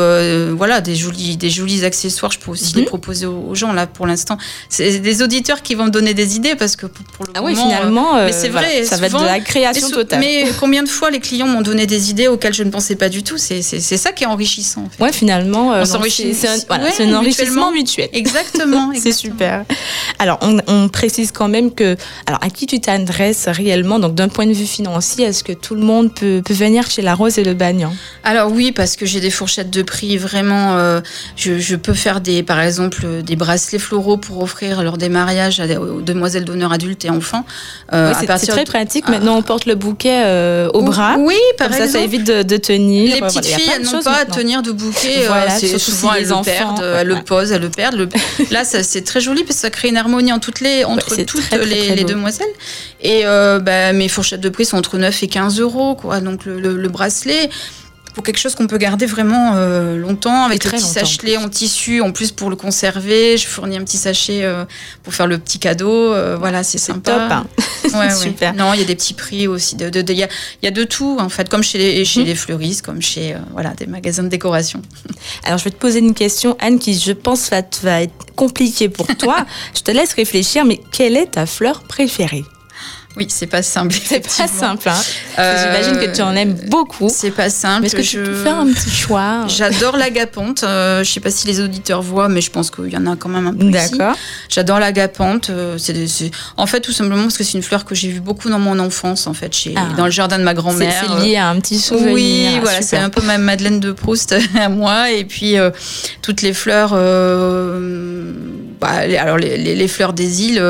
voilà, des, jolis, des jolis accessoires, je peux aussi les mhm. proposer aux, gens. Là, pour l'instant, c'est des auditeurs qui vont me donner des idées parce que pour, le ah moment. finalement, mais c'est vrai. ça va être de la création totale. Mais combien de fois les clients m'ont donné des idées auxquelles je ne pensais pas du tout? C'est ça qui est enrichissant. En fait. Ouais, finalement, on s'enrichit. C'est un, enrichissement mutuel. Exactement. c'est super. Alors, on, précise quand même que, alors, à qui tu t'adresses réellement? Donc, d'un point de vue financier, est-ce que tout le monde peut, peut venir chez La Rose et le Bagnan Alors oui, parce que j'ai des fourchettes de prix vraiment. Euh, je, peux faire des, par exemple, des bracelets floraux pour offrir lors des mariages aux demoiselles d'honneur adultes et enfants. Euh, c'est très pratique. Maintenant, on porte le bouquet euh, au bras. Oui, par exemple. Ça, ça évite de, tenir. Les petites filles, elles n'ont pas à tenir de bouquet. c'est souvent elles le perdent, elles le posent, elles le perdent. Regarde, le, là, c'est très joli parce que ça crée une harmonie entre toutes les, entre toutes les, demoiselles. Et euh, bah, mes fourchettes de prix sont entre 9 et 15 euros, quoi. Donc le, le bracelet pour quelque chose qu'on peut garder vraiment euh, longtemps avec un petit sachet en tissu en plus pour le conserver. Je fournis un petit sachet euh, pour faire le petit cadeau euh, voilà c'est sympa. top hein. ouais, super. Non il y a des petits prix aussi il de, de, y, a, y, a, de tout en fait comme chez les, chez mhm. les fleuristes comme chez voilà des magasins de décoration. Alors je vais te poser une question Anne qui je pense va, va être compliquée pour toi. Je te laisse réfléchir mais quelle est ta fleur préférée? Oui, c'est pas simple. C'est pas simple. Hein. J'imagine que tu en aimes beaucoup. C'est pas simple. Est-ce que je... tu peux faire un petit choix J'adore l'agapante. Euh, je sais pas si les auditeurs voient, mais je pense qu'il y en a quand même un peu D'accord. J'adore l'agapante. Euh, c'est, en fait tout simplement parce que c'est une fleur que j'ai vue beaucoup dans mon enfance, en fait, chez... Ah. dans le jardin de ma grand-mère. C'est, lié à un petit souvenir. Oui, voilà, c'est un peu ma Madeleine de Proust à moi. Et puis euh, toutes les fleurs. Bah, alors les, les, fleurs des îles.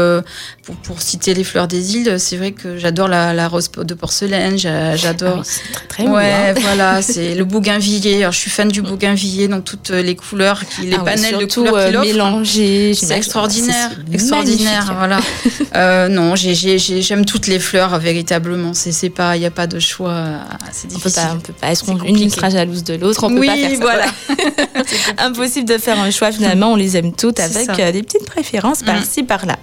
Pour, pour, citer les fleurs des îles, c'est vrai que j'adore la, rose de porcelaine, j'adore. Ah c'est très, très Ouais, hein. voilà, c'est le bougainvillier. Alors, je suis fan du bougainvillier, donc toutes les couleurs, les ah panels de couleurs qu'il euh, mélangés. C'est extraordinaire, extraordinaire, voilà. euh, non, j'aime toutes les fleurs véritablement. C'est pas, il n'y a pas de choix. C'est difficile. On peut pas. Est-ce qu'une sera jalouse de l'autre On peut oui, pas faire ça. voilà. Impossible de faire un choix finalement. On les aime toutes avec euh, des petites préférences mm. par-ci par-là.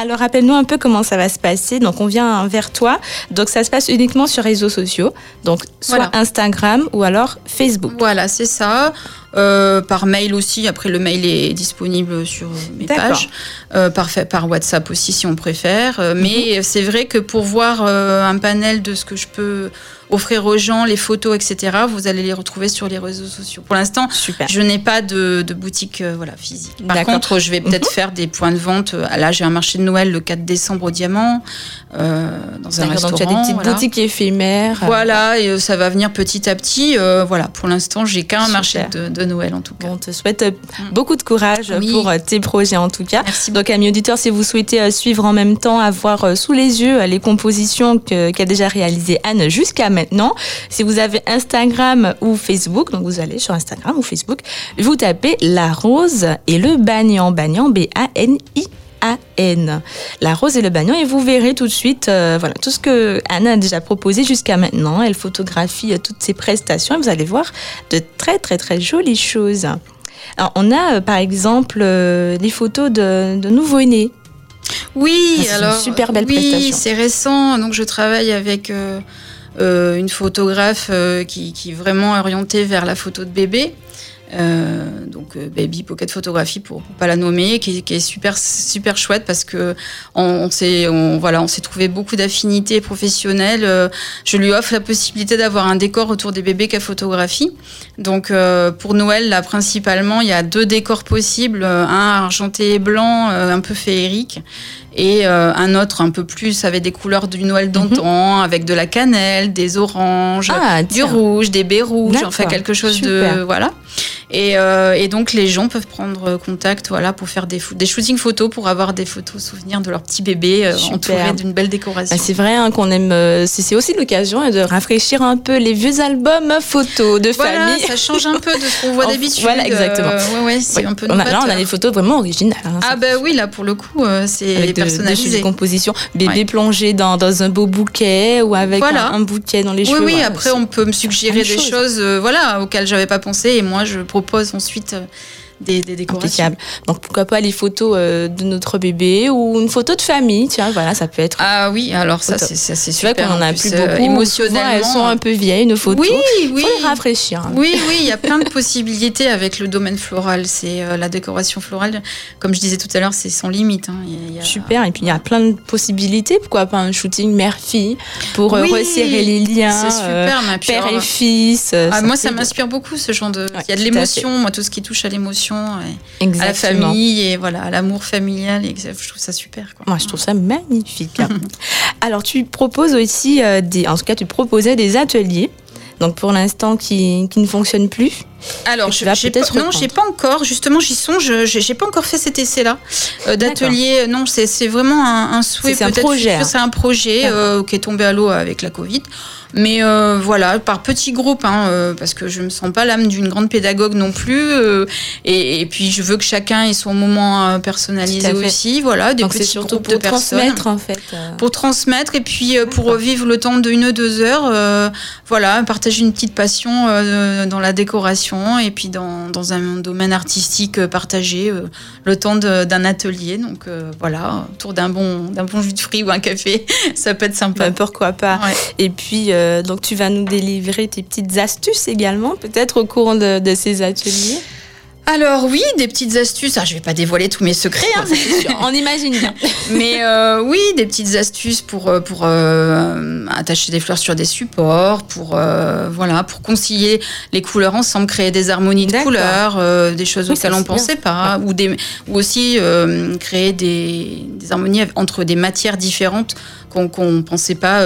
Alors rappelle-nous un peu comment ça va se passer. Donc on vient vers toi. Donc ça se passe uniquement sur réseaux sociaux. Donc soit Instagram ou alors Facebook. Voilà, c'est ça. Euh, par mail aussi. Après, le mail est disponible sur mes pages. Euh, par, par WhatsApp aussi, si on préfère. Euh, mais mhm. c'est vrai que pour voir un panel de ce que je peux offrir aux gens, les photos, etc., vous allez les retrouver sur les réseaux sociaux. Pour l'instant, je n'ai pas de, boutique voilà, physique. Par contre, je vais peut-être mhm. faire des points de vente. Là, j'ai un marché de Noël le 4 décembre au Diamant, dans un restaurant. Donc, tu as des petites boutiques éphémères. Voilà, et ça va venir petit à petit. voilà, pour l'instant, j'ai qu'un marché de Noël en tout cas. on te souhaite euh, mm. beaucoup de courage pour euh, tes projets en tout cas. Merci. Donc amis auditeurs, si vous souhaitez euh, suivre en même temps, avoir sous les yeux les compositions qu'a déjà réalisées Anne jusqu'à maintenant, si vous avez Instagram ou Facebook, donc vous allez sur Instagram ou Facebook, vous tapez la rose et le bagnan, bagnan B-A-N-I a-N. La rose et le bagnon et vous verrez tout de suite euh, voilà, tout ce que Anna a déjà proposé jusqu'à maintenant. Elle photographie euh, toutes ses prestations et vous allez voir de très très très jolies choses. Alors, on a euh, par exemple les photos de, de nouveau-nés. Oui, ah, alors une super belle oui, c'est récent. Donc je travaille avec une photographe qui, qui, est vraiment orientée vers la photo de bébé. Euh, donc euh, Baby Pocket Photographie pour, pour pas la nommer, qui, est super super chouette parce que on, s'est voilà on s'est trouvé beaucoup d'affinités professionnelles. Euh, je lui offre la possibilité d'avoir un décor autour des bébés qu'elle photographie. Donc euh, pour Noël là principalement il y a deux décors possibles, un argenté et blanc un peu féerique et euh, un autre un peu plus avec des couleurs du Noël d'antan, mhm. avec de la cannelle, des oranges, ah, du rouge, des baies rouges, enfin quelque chose de voilà. Et, euh, et, donc les gens peuvent prendre contact voilà pour faire des, des shootings photos pour avoir des photos souvenirs de leur petit bébé euh, entouré d'une belle décoration. Bah, c'est vrai hein, qu'on aime euh, c'est aussi l'occasion de rafraîchir un peu les vieux albums photos de voilà, famille. ça change un peu de ce qu'on voit d'habitude. Voilà exactement. ouais ouais, c'est un peu on a, là on a des photos vraiment originales. Hein, ah ben oui là pour le coup c'est personnalisé. Des compositions bébé plongé dans, dans, un beau bouquet ou avec un, bouquet dans les cheveux. Oui oui après on peut me suggérer des choses voilà auxquelles j'avais pas pensé et moi je propose ensuite euh, des, des décorations. Donc pourquoi pas les photos euh, de notre bébé ou une photo de famille, tiens, voilà, ça peut être. Ah oui, alors ça c'est super. qu'on en a plus euh, beaucoup. émotionnellement. elles sont un peu vieilles nos photos. Oui, oui. Faut les rafraîchir. Oui, oui, il y a plein de possibilités avec le domaine floral. C'est euh, la décoration florale, comme je disais tout à l'heure, c'est sans limite. Hein. Super. Et puis il y a plein de possibilités. Pourquoi pas un shooting mère-fille pour resserrer les liens. C'est super, père et fils. Ah, moi, ça m'inspire beaucoup ce genre de. il y a de l'émotion. Moi, tout ce qui touche à l'émotion à la famille et voilà, à l'amour familial. Et je trouve ça super. Moi, je trouve ça magnifique. Alors, tu proposes aussi, euh, des, en tout cas, tu proposais des ateliers. Donc pour l'instant qui, qui, ne fonctionne plus. Alors je, pas, non, j'ai pas encore. Justement, j'y songe. J'ai pas encore fait cet essai-là euh, d'atelier. Non, c'est vraiment un, un souhait. C'est un projet. C'est un projet euh, qui est tombé à l'eau avec la Covid. Mais voilà, par petits groupes, hein, parce que je me sens pas l'âme d'une grande pédagogue non plus. Et, puis je veux que chacun ait son moment personnalisé aussi. Voilà, des petits groupes de transmettre en fait. Pour transmettre et puis pour vivre le temps de une ou deux heures. voilà, partager une petite passion dans la décoration et puis dans, dans un domaine artistique partagé le temps d'un atelier. Donc voilà, autour d'un bon, d'un bon jus de fruits ou un café, ça peut être sympa. Bah, pourquoi pas. Et puis, euh, donc tu vas nous délivrer tes petites astuces également, peut-être au cours de ces ateliers alors oui, des petites astuces. Ah, je vais pas dévoiler tous mes secrets. Hein. On imagine bien. Mais euh, oui, des petites astuces pour euh, pour euh, attacher des fleurs sur des supports, pour voilà, pour concilier les couleurs ensemble, créer des harmonies de couleurs, des choses auxquelles on pensait pas, ou des ou aussi créer des, des, harmonies entre des matières différentes qu'on ne pensait pas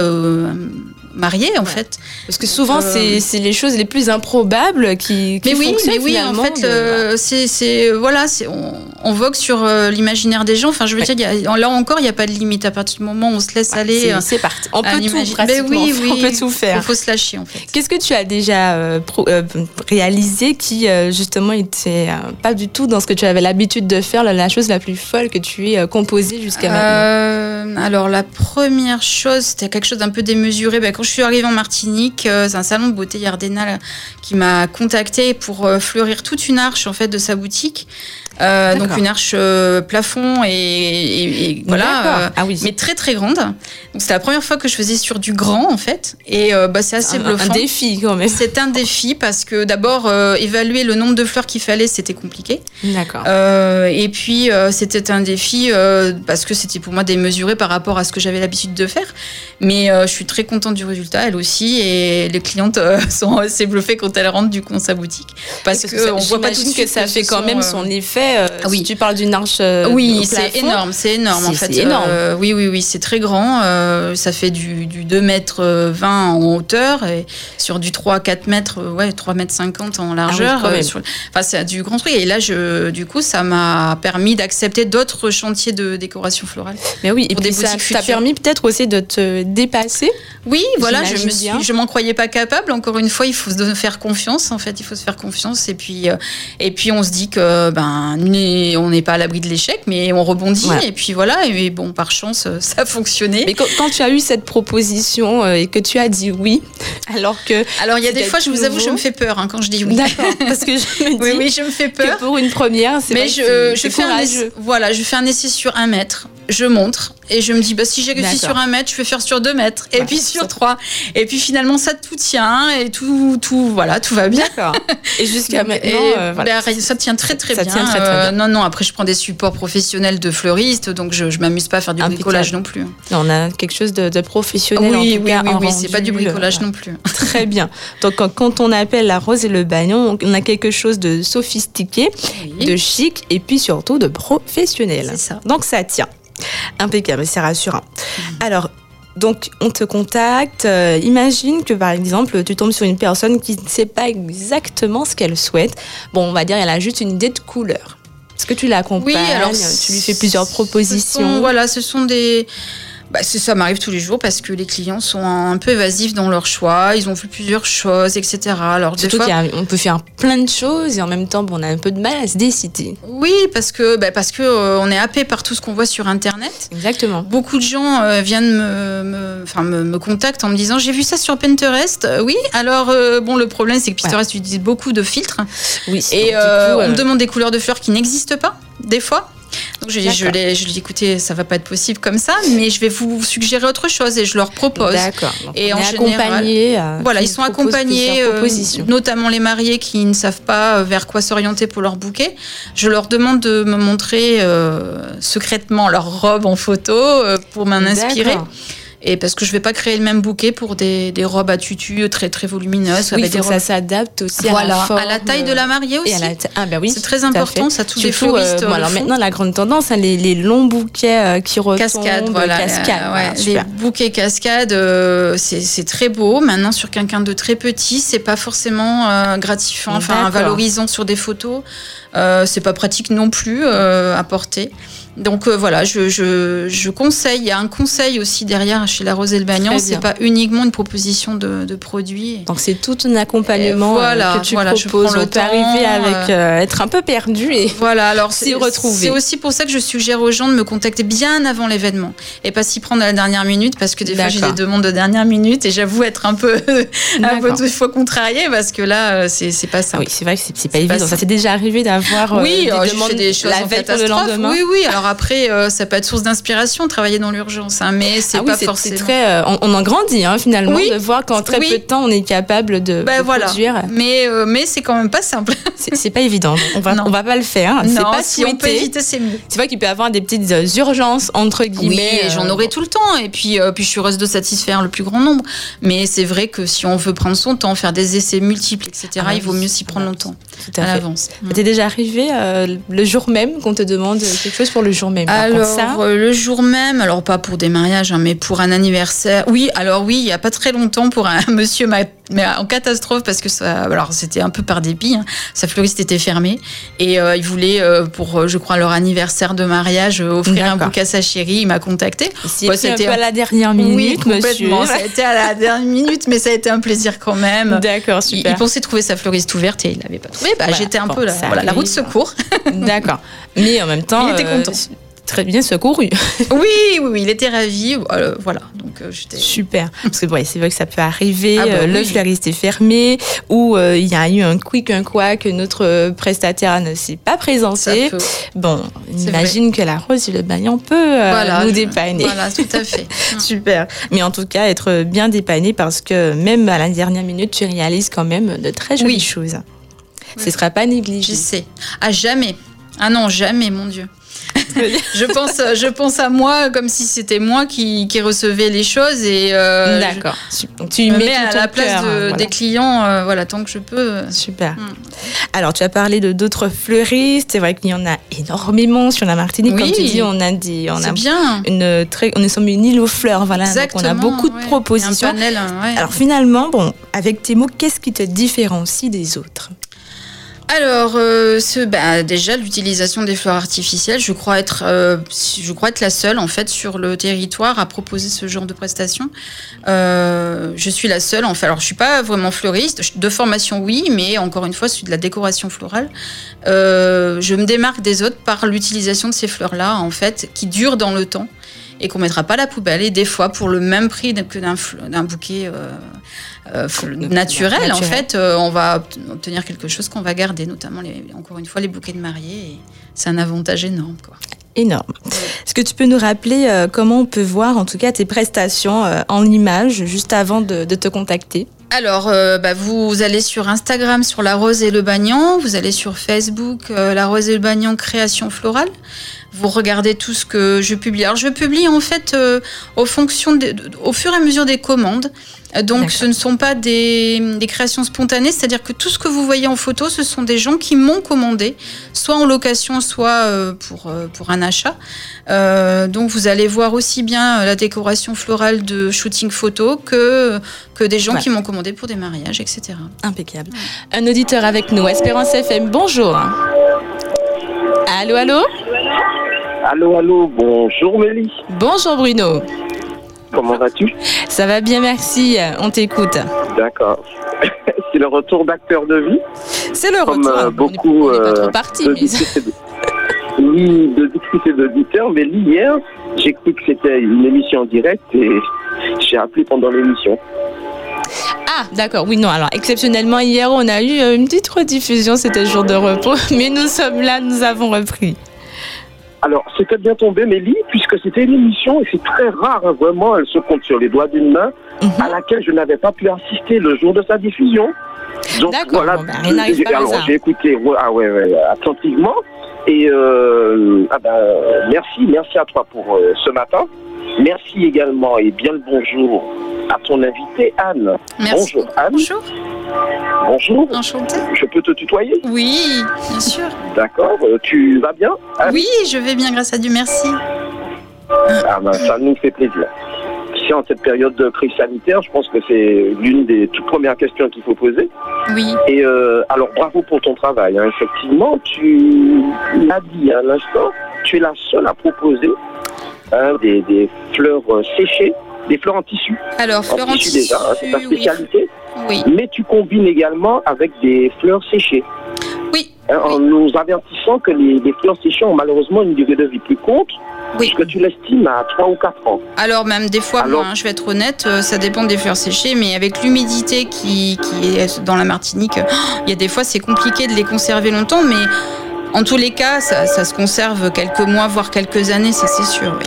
mariés en fait. Parce que souvent euh, c'est les choses les plus improbables qui, qui mais oui, mais oui, en fait euh, c'est voilà, on, on, vogue sur euh, l'imaginaire des gens. Enfin, je veux dire, là encore, il n'y a pas de limite à partir du moment où on se laisse aller. C'est parti. On peut tout pratiquement. Oui, oui, on peut tout faire. Il faut, se lâcher en fait. Qu'est-ce que tu as déjà réalisé qui justement était pas du tout dans ce que tu avais l'habitude de faire, la, chose la plus folle que tu aies composée jusqu'à maintenant? Alors la première chose, c'était quelque chose d'un peu démesuré. Ben, quand je suis arrivée en Martinique, euh, c'est un salon de beauté Yardena qui m'a contacté pour euh, fleurir toute une arche en fait de sa boutique. Euh, donc une arche euh, plafond et, voilà, euh, ah oui. mais très très grande. Donc c'était la première fois que je faisais sur du grand en fait, et bah, c'est assez bluffant. Un défi quand même. C'est un défi parce que d'abord évaluer le nombre de fleurs qu'il fallait, c'était compliqué. D'accord. et puis c'était un défi parce que c'était pour moi démesuré par rapport à ce que j'avais l'habitude de faire. Mais je suis très contente du résultat, elle aussi, et les clientes sont assez bluffées quand elles rentrent du coup dans sa boutique parce, que, on voit pas tout suite que ça fait quand même son effet euh, ah oui. tu parles d'une arche. Euh, oui, c'est énorme, c'est énorme en fait. Énorme. Euh, oui, oui, oui, c'est très grand. ça fait du, du 2 mètres 20 en hauteur et sur du 3 4 mètres, ouais, 3 mètres 50 en largeur. Ah enfin, c'est du grand truc. Et là, je, du coup, ça m'a permis d'accepter d'autres chantiers de décoration florale. Mais oui, et puis ça t'a permis peut-être aussi de te dépasser. Oui, voilà, je me suis, je m'en croyais pas capable. Encore une fois, il faut se faire confiance. En fait, il faut se faire confiance. Et puis, et puis, on se dit que ben on n'est pas à l'abri de l'échec, mais on rebondit. Et puis voilà, et bon, par chance, euh, ça a fonctionné. Mais quand, tu as eu cette proposition euh, et que tu as dit oui, alors que. Alors il y a des fois, je vous avoue, je me fais peur hein, quand je dis oui. D'accord, parce que je me dis. oui, oui, je me fais peur. Que pour une première, c'est Mais je, je fais un essai, voilà, je fais un essai sur un mètre, je montre et je me dis, bah, si j'ai réussi sur un mètre, je vais faire sur deux mètres. Et puis sur trois. Et puis finalement, ça tout tient et tout, tout, voilà, tout va bien. Et jusqu'à maintenant, euh, voilà. Bah, ça tient très très bien. Tient très, très bien. non, non, après, je prends des supports professionnels de fleuristes, donc je, je m'amuse pas à faire du bricolage non plus. on a quelque chose de, professionnel oui, en tout oui, cas. Oui, oui, c'est pas du bricolage non plus. Très bien. Donc quand on appelle la rose et le bagnon, on a quelque chose de sophistiqué, de chic et puis surtout de professionnel. C'est ça. Donc ça tient. Impeccable, c'est rassurant. Alors, donc, on te contacte. Euh, imagine que, par exemple, tu tombes sur une personne qui ne sait pas exactement ce qu'elle souhaite. Bon, on va dire, elle a juste une idée de couleur. Est-ce que tu l'accompagnes? Oui, alors tu lui fais plusieurs propositions? voilà, ce sont des bah, ça m'arrive tous les jours parce que les clients sont un peu évasifs dans leur choix, ils ont vu plusieurs choses, etc. Alors, Surtout qu'on peut faire plein de choses et en même temps, on a un peu de mal à se décider. Oui, parce que, bah, parce que euh, on est happé par tout ce qu'on voit sur Internet. Exactement. Beaucoup de gens euh, viennent me, me, me, me, contactent en me disant j'ai vu ça sur Pinterest. Euh, oui, alors bon, le problème c'est que Pinterest utilise beaucoup de filtres. Oui. Et on me demande des couleurs de fleurs qui n'existent pas des fois. Donc je, je, l'ai, je écoutez, ça va pas être possible comme ça, mais je vais vous suggérer autre chose et je leur propose. D'accord. Et en général, euh, voilà, ils sont accompagnés, euh, notamment les mariés qui ne savent pas euh, vers quoi s'orienter pour leur bouquet. Je leur demande de me montrer secrètement leur robe en photo pour m'en inspirer. Et parce que je vais pas créer le même bouquet pour des, des robes à tutu très très volumineuses. Oui, des ça s'adapte aussi à la forme. à la taille de la mariée aussi. Ah ben oui, c'est très important, ça tous les fleuristes. Euh, alors maintenant la grande tendance, hein, les, les, longs bouquets euh, qui retombent, cascade, voilà, cascade, les bouquets cascades, euh, c'est très beau. Maintenant sur quelqu'un de très petit, c'est pas forcément gratifiant, enfin valorisant sur des photos. c'est pas pratique non plus à porter. Donc euh, voilà, je, je, je, conseille. Il y a un conseil aussi derrière chez La Rose et le Bagnon. C'est pas uniquement une proposition de, de produits. Donc c'est tout un accompagnement voilà, que tu voilà, proposes. Je on peut arriver avec être un peu perdu et voilà. Alors s'y retrouver. C'est aussi pour ça que je suggère aux gens de me contacter bien avant l'événement et pas s'y prendre à la dernière minute parce que des fois j'ai des demandes de dernière minute et j'avoue être un peu un peu fois contrariée parce que là c'est pas ça. Oui, c'est vrai que c'est pas, évident. Ça s'est déjà arrivé d'avoir oui, des, demandes des choses la veille pour le lendemain. Oui, oui. Alors après, euh, ça peut être source d'inspiration, travailler dans l'urgence, hein, mais c'est ah pas forcément. Très, euh, on, en grandit hein, finalement de voir qu'en très peu de temps on est capable de, ben, voilà. produire. Mais euh, mais c'est quand même pas simple. c'est pas évident. On va on va pas le faire. C'est pas si on peut éviter, c'est mieux. C'est vrai qu'il peut y avoir des petites urgences entre guillemets. Oui, j'en aurai tout le temps. Et puis puis je suis heureuse de satisfaire le plus grand nombre. Mais c'est vrai que si on veut prendre son temps, faire des essais multiples, etc., ah il vaut mieux s'y prendre longtemps à, à l'avance. T'es déjà arrivé le jour même qu'on te demande quelque chose pour le jour même Alors, euh, le jour même, alors pas pour des mariages, hein, mais pour un anniversaire. Oui, alors oui, il y a pas très longtemps, pour un monsieur mais en catastrophe parce que ça, alors c'était un peu par dépit. Hein, sa fleuriste était fermée et euh, il voulait euh, pour, je crois, leur anniversaire de mariage offrir un bouquet à sa chérie. Il m'a contacté. C'était à la dernière minute, oui, complètement. Ça a été à la dernière minute, mais ça a été un plaisir quand même. D'accord, super. Il, pensait trouver sa fleuriste ouverte et il l'avait pas trouvé. Bah, j'étais un peu la, voilà, la roue de secours. D'accord. Mais en même temps, il était content très bien secouru. oui, oui, oui, il était ravi. Euh, voilà, donc euh, j'étais. Super. Parce que c'est vrai que ça peut arriver. Ah bah euh, le fleuriste est fermé ou il y a eu un quick, un que notre prestataire ne s'est pas présenté. Bon, imagine que la rose et le bagnon peut nous dépanner. Voilà, tout à fait. Super. Mais en tout cas, être bien dépanné parce que même à la dernière minute, tu réalises quand même de très jolies choses. Ce ne sera pas négligé. Je sais. À jamais. Ah non, jamais, mon Dieu. je pense, je pense à moi comme si c'était moi qui, qui recevais les choses et euh, d'accord. Tu me mets à la place des clients, euh, voilà, tant que je peux. Super. Mm. Alors tu as parlé de d'autres fleuristes. C'est vrai qu'il y en a énormément sur la Martinique. Comme tu dis, on a des, on a bien. une très, on est sur une île aux fleurs, voilà. Exactement, donc on a beaucoup de propositions. Panel, Alors finalement, bon, avec tes mots, qu'est-ce qui te différencie des autres? Alors, euh, bah, déjà l'utilisation des fleurs artificielles, je crois être, euh, je crois être la seule en fait sur le territoire à proposer ce genre de prestations. Euh, je suis la seule. En fait, alors je suis pas vraiment fleuriste, de formation oui, mais encore une fois, suis de la décoration florale. je me démarque des autres par l'utilisation de ces fleurs-là en fait, qui durent dans le temps et qu'on mettra pas à la poubelle. Et des fois, pour le même prix que d'un bouquet euh, naturel, en fait, euh, on va obtenir quelque chose qu'on va garder, notamment, les, encore une fois, les bouquets de mariés. C'est un avantage énorme. Quoi. Énorme. Est-ce que tu peux nous rappeler euh, comment on peut voir, en tout cas, tes prestations en images juste avant de, te contacter? Alors, bah, vous allez sur Instagram sur La Rose et le Bagnan, vous allez sur Facebook La Rose et le Bagnan Création Florale vous regardez tout ce que je publie. Alors je publie en fait au, fonction au fur et à mesure des commandes. Donc ce ne sont pas des, créations spontanées, c'est-à-dire que tout ce que vous voyez en photo, ce sont des gens qui m'ont commandé, soit en location, soit euh, pour, euh, pour un achat. Euh, donc vous allez voir aussi bien la décoration florale de shooting photo que, que des gens qui m'ont commandé pour des mariages, etc. Impeccable. Un auditeur avec nous, Espérance FM, bonjour. Allô, allô? Allô, allô, bonjour Mélie. Bonjour Bruno. Comment vas-tu? Ça va bien, merci. On t'écoute. D'accord. C'est le retour d'acteur de vie? C'est le retour. Euh, beaucoup. On pas trop euh, parti, mais... Oui, de discuter d'auditeurs, mais hier, j'ai cru que c'était une émission en direct et j'ai appelé pendant l'émission. Ah, d'accord. Oui, non. Alors, exceptionnellement, hier, on a eu euh, une petite rediffusion. C'était jour de repos. Mais nous sommes là, nous avons repris. Alors, c'était bien tombé, Mélie, puisque c'était une émission, et c'est très rare, hein, vraiment, elle se compte sur les doigts d'une main, mhm. à laquelle je n'avais pas pu assister le jour de sa diffusion. Donc voilà, ben, j'ai écouté ah ouais, attentivement, et euh, ah ben, merci, merci à toi pour euh, ce matin. Merci également et bien le bonjour à ton invité Anne. Merci. Bonjour Anne. Bonjour. Bonjour. Enchantée. Je peux te tutoyer? Oui, bien sûr. D'accord. Euh, tu vas bien? Oui, je vais bien grâce à Dieu, merci. Ah ben, ça nous fait plaisir. Si en cette période de crise sanitaire, je pense que c'est l'une des toutes premières questions qu'il faut poser. Oui. Et euh, alors bravo pour ton travail. Hein. Effectivement, tu l'as dit à l'instant, tu es la seule à proposer hein, des, fleurs euh, séchées, des fleurs en tissu. Alors, fleurs en, tissu, déjà, hein, c'est ta spécialité. Oui. Mais tu combines également avec des fleurs séchées. Oui. Hein, en nous avertissant que les, fleurs séchées ont malheureusement une durée de vie plus courte. Oui. que tu l'estimes à 3 ou 4 ans. Alors même des fois, moi, je vais être honnête, euh, ça dépend des fleurs séchées, mais avec l'humidité qui, qui, est dans la Martinique, il y a des fois c'est compliqué de les conserver longtemps, mais en tous les cas, ça, se conserve quelques mois, voire quelques années, ça c'est sûr. Oui.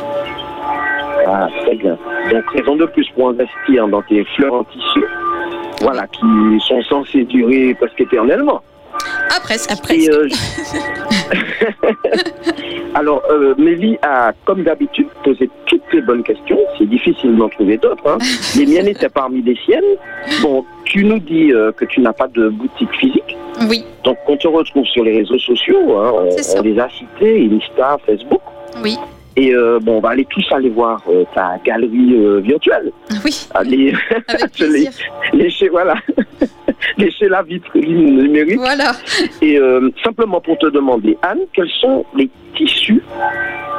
Ah, très bien. Donc, raison de plus pour investir dans tes fleurs en tissu, voilà, qui sont censées durer presque éternellement. Ah, presque. après. Euh, Alors, euh, Mélie a, comme d'habitude, posé toutes les bonnes questions. C'est difficile d'en trouver d'autres. Hein. Les miennes étaient parmi les siennes. Bon, tu nous dis euh, que tu n'as pas de boutique physique. Oui. Donc, on te retrouve sur les réseaux sociaux. Hein, on, les a cités, Insta, Facebook. Oui. Et euh, bon, on va aller tous aller voir euh, ta galerie euh, virtuelle. Oui. Aller Avec lécher, voilà. lécher la vitrine numérique. Voilà. Et simplement pour te demander, Anne, quels sont les tissus,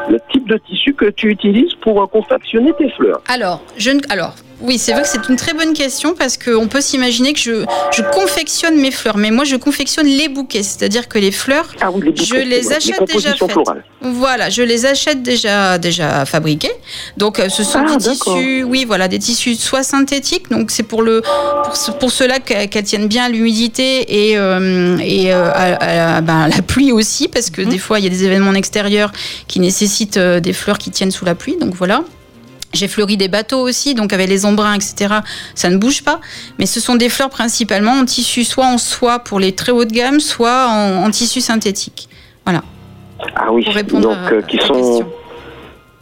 le type de tissu que tu utilises pour confectionner tes fleurs? Alors, je ne... Alors, oui, c'est vrai que c'est une très bonne question parce qu'on peut s'imaginer que je, je, confectionne mes fleurs, mais moi je confectionne les bouquets, c'est-à-dire que les fleurs, ah oui, je les achète déjà faites. Voilà, je les achète déjà déjà fabriquées. Donc euh, ce sont ah, des tissus, oui, voilà, des tissus soit synthétiques, donc c'est pour le pour, pour cela qu'elles tiennent bien à l'humidité et euh, et euh, à, ben, la pluie aussi, parce que mhm. des fois il y a des événements extérieurs qui nécessitent des fleurs qui tiennent sous la pluie, donc voilà. J'ai fleuri des bateaux aussi, donc avec les embruns, etc. Ça ne bouge pas. Mais ce sont des fleurs principalement en tissu, soit en soie pour les très haut de gamme, soit en, tissu synthétique. Voilà. Ah oui, donc euh, qui sont.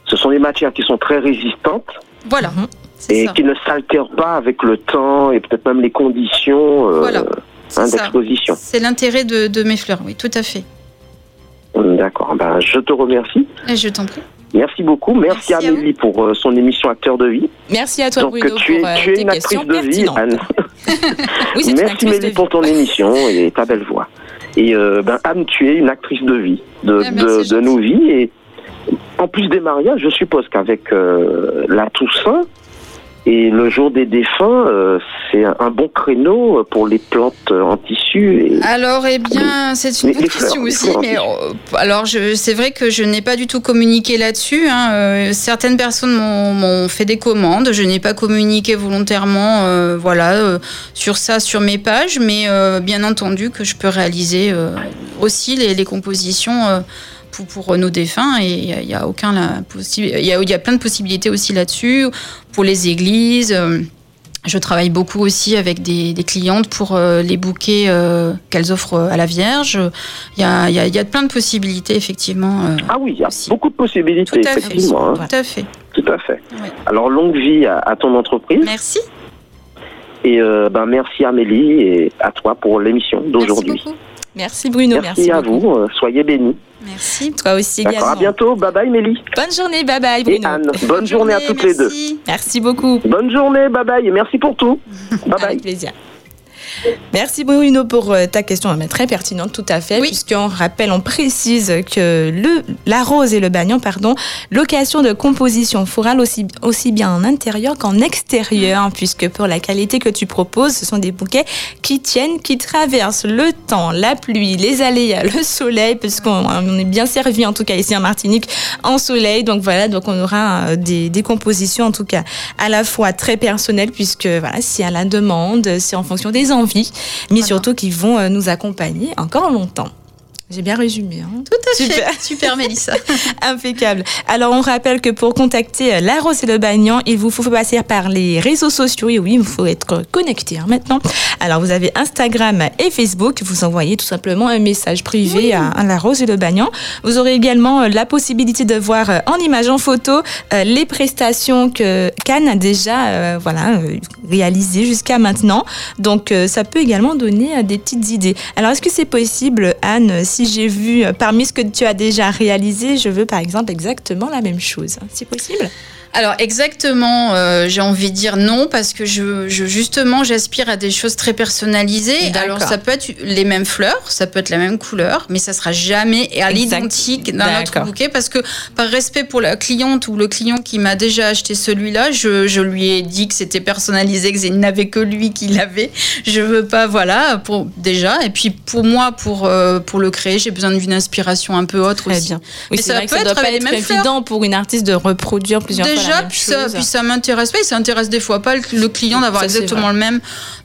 Ce sont des matières qui sont très résistantes. Voilà. Mhm. Et qui ne s'altèrent pas avec le temps et peut-être même les conditions euh, hein, d'exposition. C'est l'intérêt de, de mes fleurs, oui, tout à fait. D'accord. Ben, je te remercie. Et je t'en prie. Merci beaucoup. Merci, à Amélie pour euh, son émission Acteur de vie. Merci à toi, Bruno, tu es, pour tu es une actrice de vie, Anne. oui, Merci, Amélie, pour ton émission et ta belle voix. Et euh, ben, Anne, tu es une actrice de vie, de, ah, de, de nos vies. Et en plus des mariages, je suppose qu'avec euh, la Toussaint, et le jour des défunts, euh, c'est un bon créneau pour les plantes en tissu. alors, eh bien, c'est une bonne question aussi. Mais euh, alors, c'est vrai que je n'ai pas du tout communiqué là-dessus. Hein. Euh, certaines personnes m'ont fait des commandes. Je n'ai pas communiqué volontairement, voilà, sur ça, sur mes pages. Mais bien entendu que je peux réaliser aussi les, les compositions pour, nos défunts et il y, a aucun la il y a, y a plein de possibilités aussi là-dessus pour les églises. Euh, je travaille beaucoup aussi avec des, clientes pour euh, les bouquets euh, qu'elles offrent à la Vierge. Il y a, y, a, y a, plein de possibilités, effectivement. ah oui, il y a beaucoup de possibilités, Tout à effectivement. Fait. Tout à fait. Tout à fait. Alors, longue vie à, ton entreprise. Merci. Et ben, merci Amélie et à toi pour l'émission d'aujourd'hui. Merci Bruno. Merci, à vous. soyez bénis. Merci. Toi aussi également. À bientôt. Bye bye Mélie. Bonne journée. Bye bye Bruno. Et Anne. Bonne, journée, à toutes les deux. Merci beaucoup. Bonne journée. Bye bye. Et merci pour tout. Bye bye. Avec plaisir. Merci Bruno pour euh, ta question, très pertinente, tout à fait, puisqu'on rappelle, on précise que le, la rose et le bagnon, pardon, location de composition florale aussi, aussi bien en intérieur qu'en extérieur, puisque pour la qualité que tu proposes, ce sont des bouquets qui tiennent, qui traversent le temps, la pluie, les aléas, le soleil, puisqu'on est bien servi en tout cas ici en Martinique en soleil, donc voilà, donc on aura euh, des, des compositions en tout cas à la fois très personnelles, puisque voilà, c'est à la demande, c'est en fonction des mais surtout qui vont euh, nous accompagner encore longtemps. J'ai bien résumé. Hein Tout à Super. fait. Super, Mélissa. Impeccable. Alors, on rappelle que pour contacter euh, La Rose et le Bagnan, il vous faut passer par les réseaux sociaux. Et oui, il faut être connecté hein, maintenant. Alors, vous avez Instagram et Facebook. Vous envoyez tout simplement un message privé à, La Rose et le Bagnan. Vous aurez également euh, la possibilité de voir euh, en image, en photo, les prestations que Cannes a déjà voilà, réalisées jusqu'à maintenant. Donc, ça peut également donner des petites idées. Alors, est-ce que c'est possible, Anne, si j'ai vu euh, parmi ce que tu as déjà réalisé, je veux par exemple exactement la même chose. C'est possible? Alors exactement, euh, j'ai envie de dire non parce que je, justement j'aspire à des choses très personnalisées. Alors ça peut être les mêmes fleurs, ça peut être la même couleur, mais ça sera jamais à l'identique d'un autre bouquet parce que par respect pour la cliente ou le client qui m'a déjà acheté celui-là, je, lui ai dit que c'était personnalisé, que il n'avait que lui qui l'avait. Je veux pas, voilà, pour déjà. Et puis pour moi, pour euh, pour le créer, j'ai besoin d'une inspiration un peu autre aussi. Bien. Oui, ça peut être pas être évident pour une artiste de reproduire plusieurs déjà, même puis, ça, puis ça m'intéresse pas. Et ça intéresse des fois pas le client d'avoir exactement le même.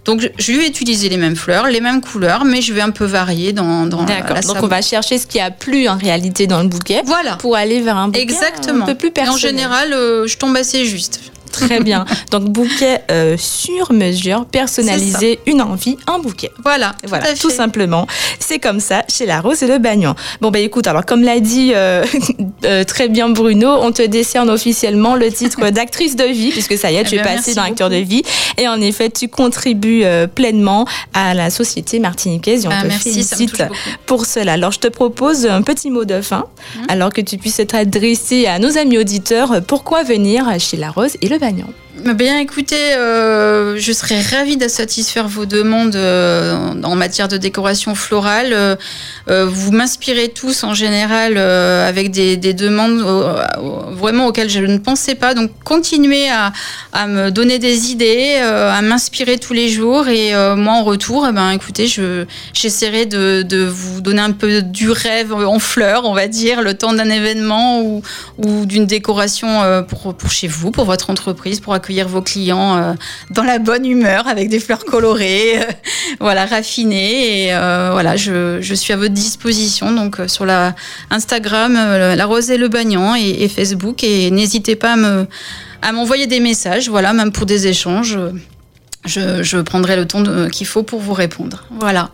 Donc je vais utiliser les mêmes fleurs, les mêmes couleurs, mais je vais un peu varier dans, dans D'accord. Donc on va chercher ce qui a plu en réalité dans le bouquet. Voilà. Pour aller vers un bouquet Exactement. un peu plus personnel. en général, euh, je tombe assez juste. Très bien. Donc bouquet euh, sur mesure, personnalisé, une envie, un bouquet. Voilà, voilà, tout, simplement. C'est comme ça chez La Rose et le Bagnon. Bon bah écoute, alors comme l'a dit euh, euh, très bien Bruno, on te décerne officiellement le titre d'actrice de vie, puisque ça y est, tu eh es passée dans acteur de vie. Et en effet, tu contribues pleinement à la société martiniquaise et on ah, te félicite pour cela. Alors je te propose un petit mot de fin, hum. alors que tu puisses t'adresser à nos amis auditeurs. Pourquoi venir chez La Rose et le Bagnon Bien écoutez, euh, je serais ravie de satisfaire vos demandes euh, en matière de décoration florale. Euh, vous m'inspirez tous en général avec des, demandes vraiment auxquelles je ne pensais pas. Donc continuez à, me donner des idées, à m'inspirer tous les jours. Et moi en retour, eh ben, écoutez, j'essaierai de, vous donner un peu du rêve en fleurs, on va dire, le temps d'un événement ou, ou d'une décoration pour, pour chez vous, pour votre entreprise, pour accueillir vos clients euh, dans la bonne humeur avec des fleurs colorées, euh, voilà, raffinées. Et euh, voilà, je, je, suis à votre disposition donc sur la Instagram, la Rosée Le Bagnan et, Facebook. Et n'hésitez pas à m'envoyer des messages, voilà, même pour des échanges. Je, je prendrai le temps qu'il faut pour vous répondre. Voilà.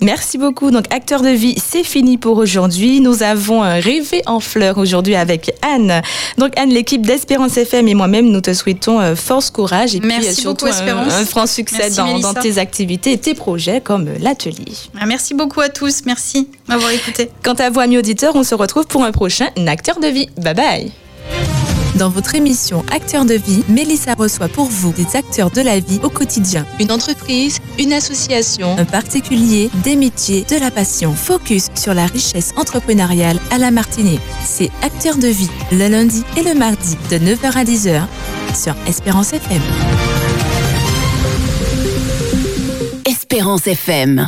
Merci beaucoup. Donc, acteur de vie, c'est fini pour aujourd'hui. Nous avons euh, rêvé en fleurs aujourd'hui avec Anne. Donc, Anne, l'équipe d'Espérance FM et moi-même, nous te souhaitons euh, force, courage et merci puis surtout beaucoup. Un, franc succès dans, tes activités et tes projets comme l'atelier. Ah, merci beaucoup à tous. Merci d'avoir écouté. Quant à vous, amis auditeurs, on se retrouve pour un prochain Acteur de vie. Bye bye. Dans votre émission Acteurs de vie, Mélissa reçoit pour vous des acteurs de la vie au quotidien. Une entreprise, une association, un particulier, des métiers, de la passion. Focus sur la richesse entrepreneuriale à la Martinique. C'est Acteurs de vie, le lundi et le mardi de 9h à 10h sur Espérance FM. Espérance FM.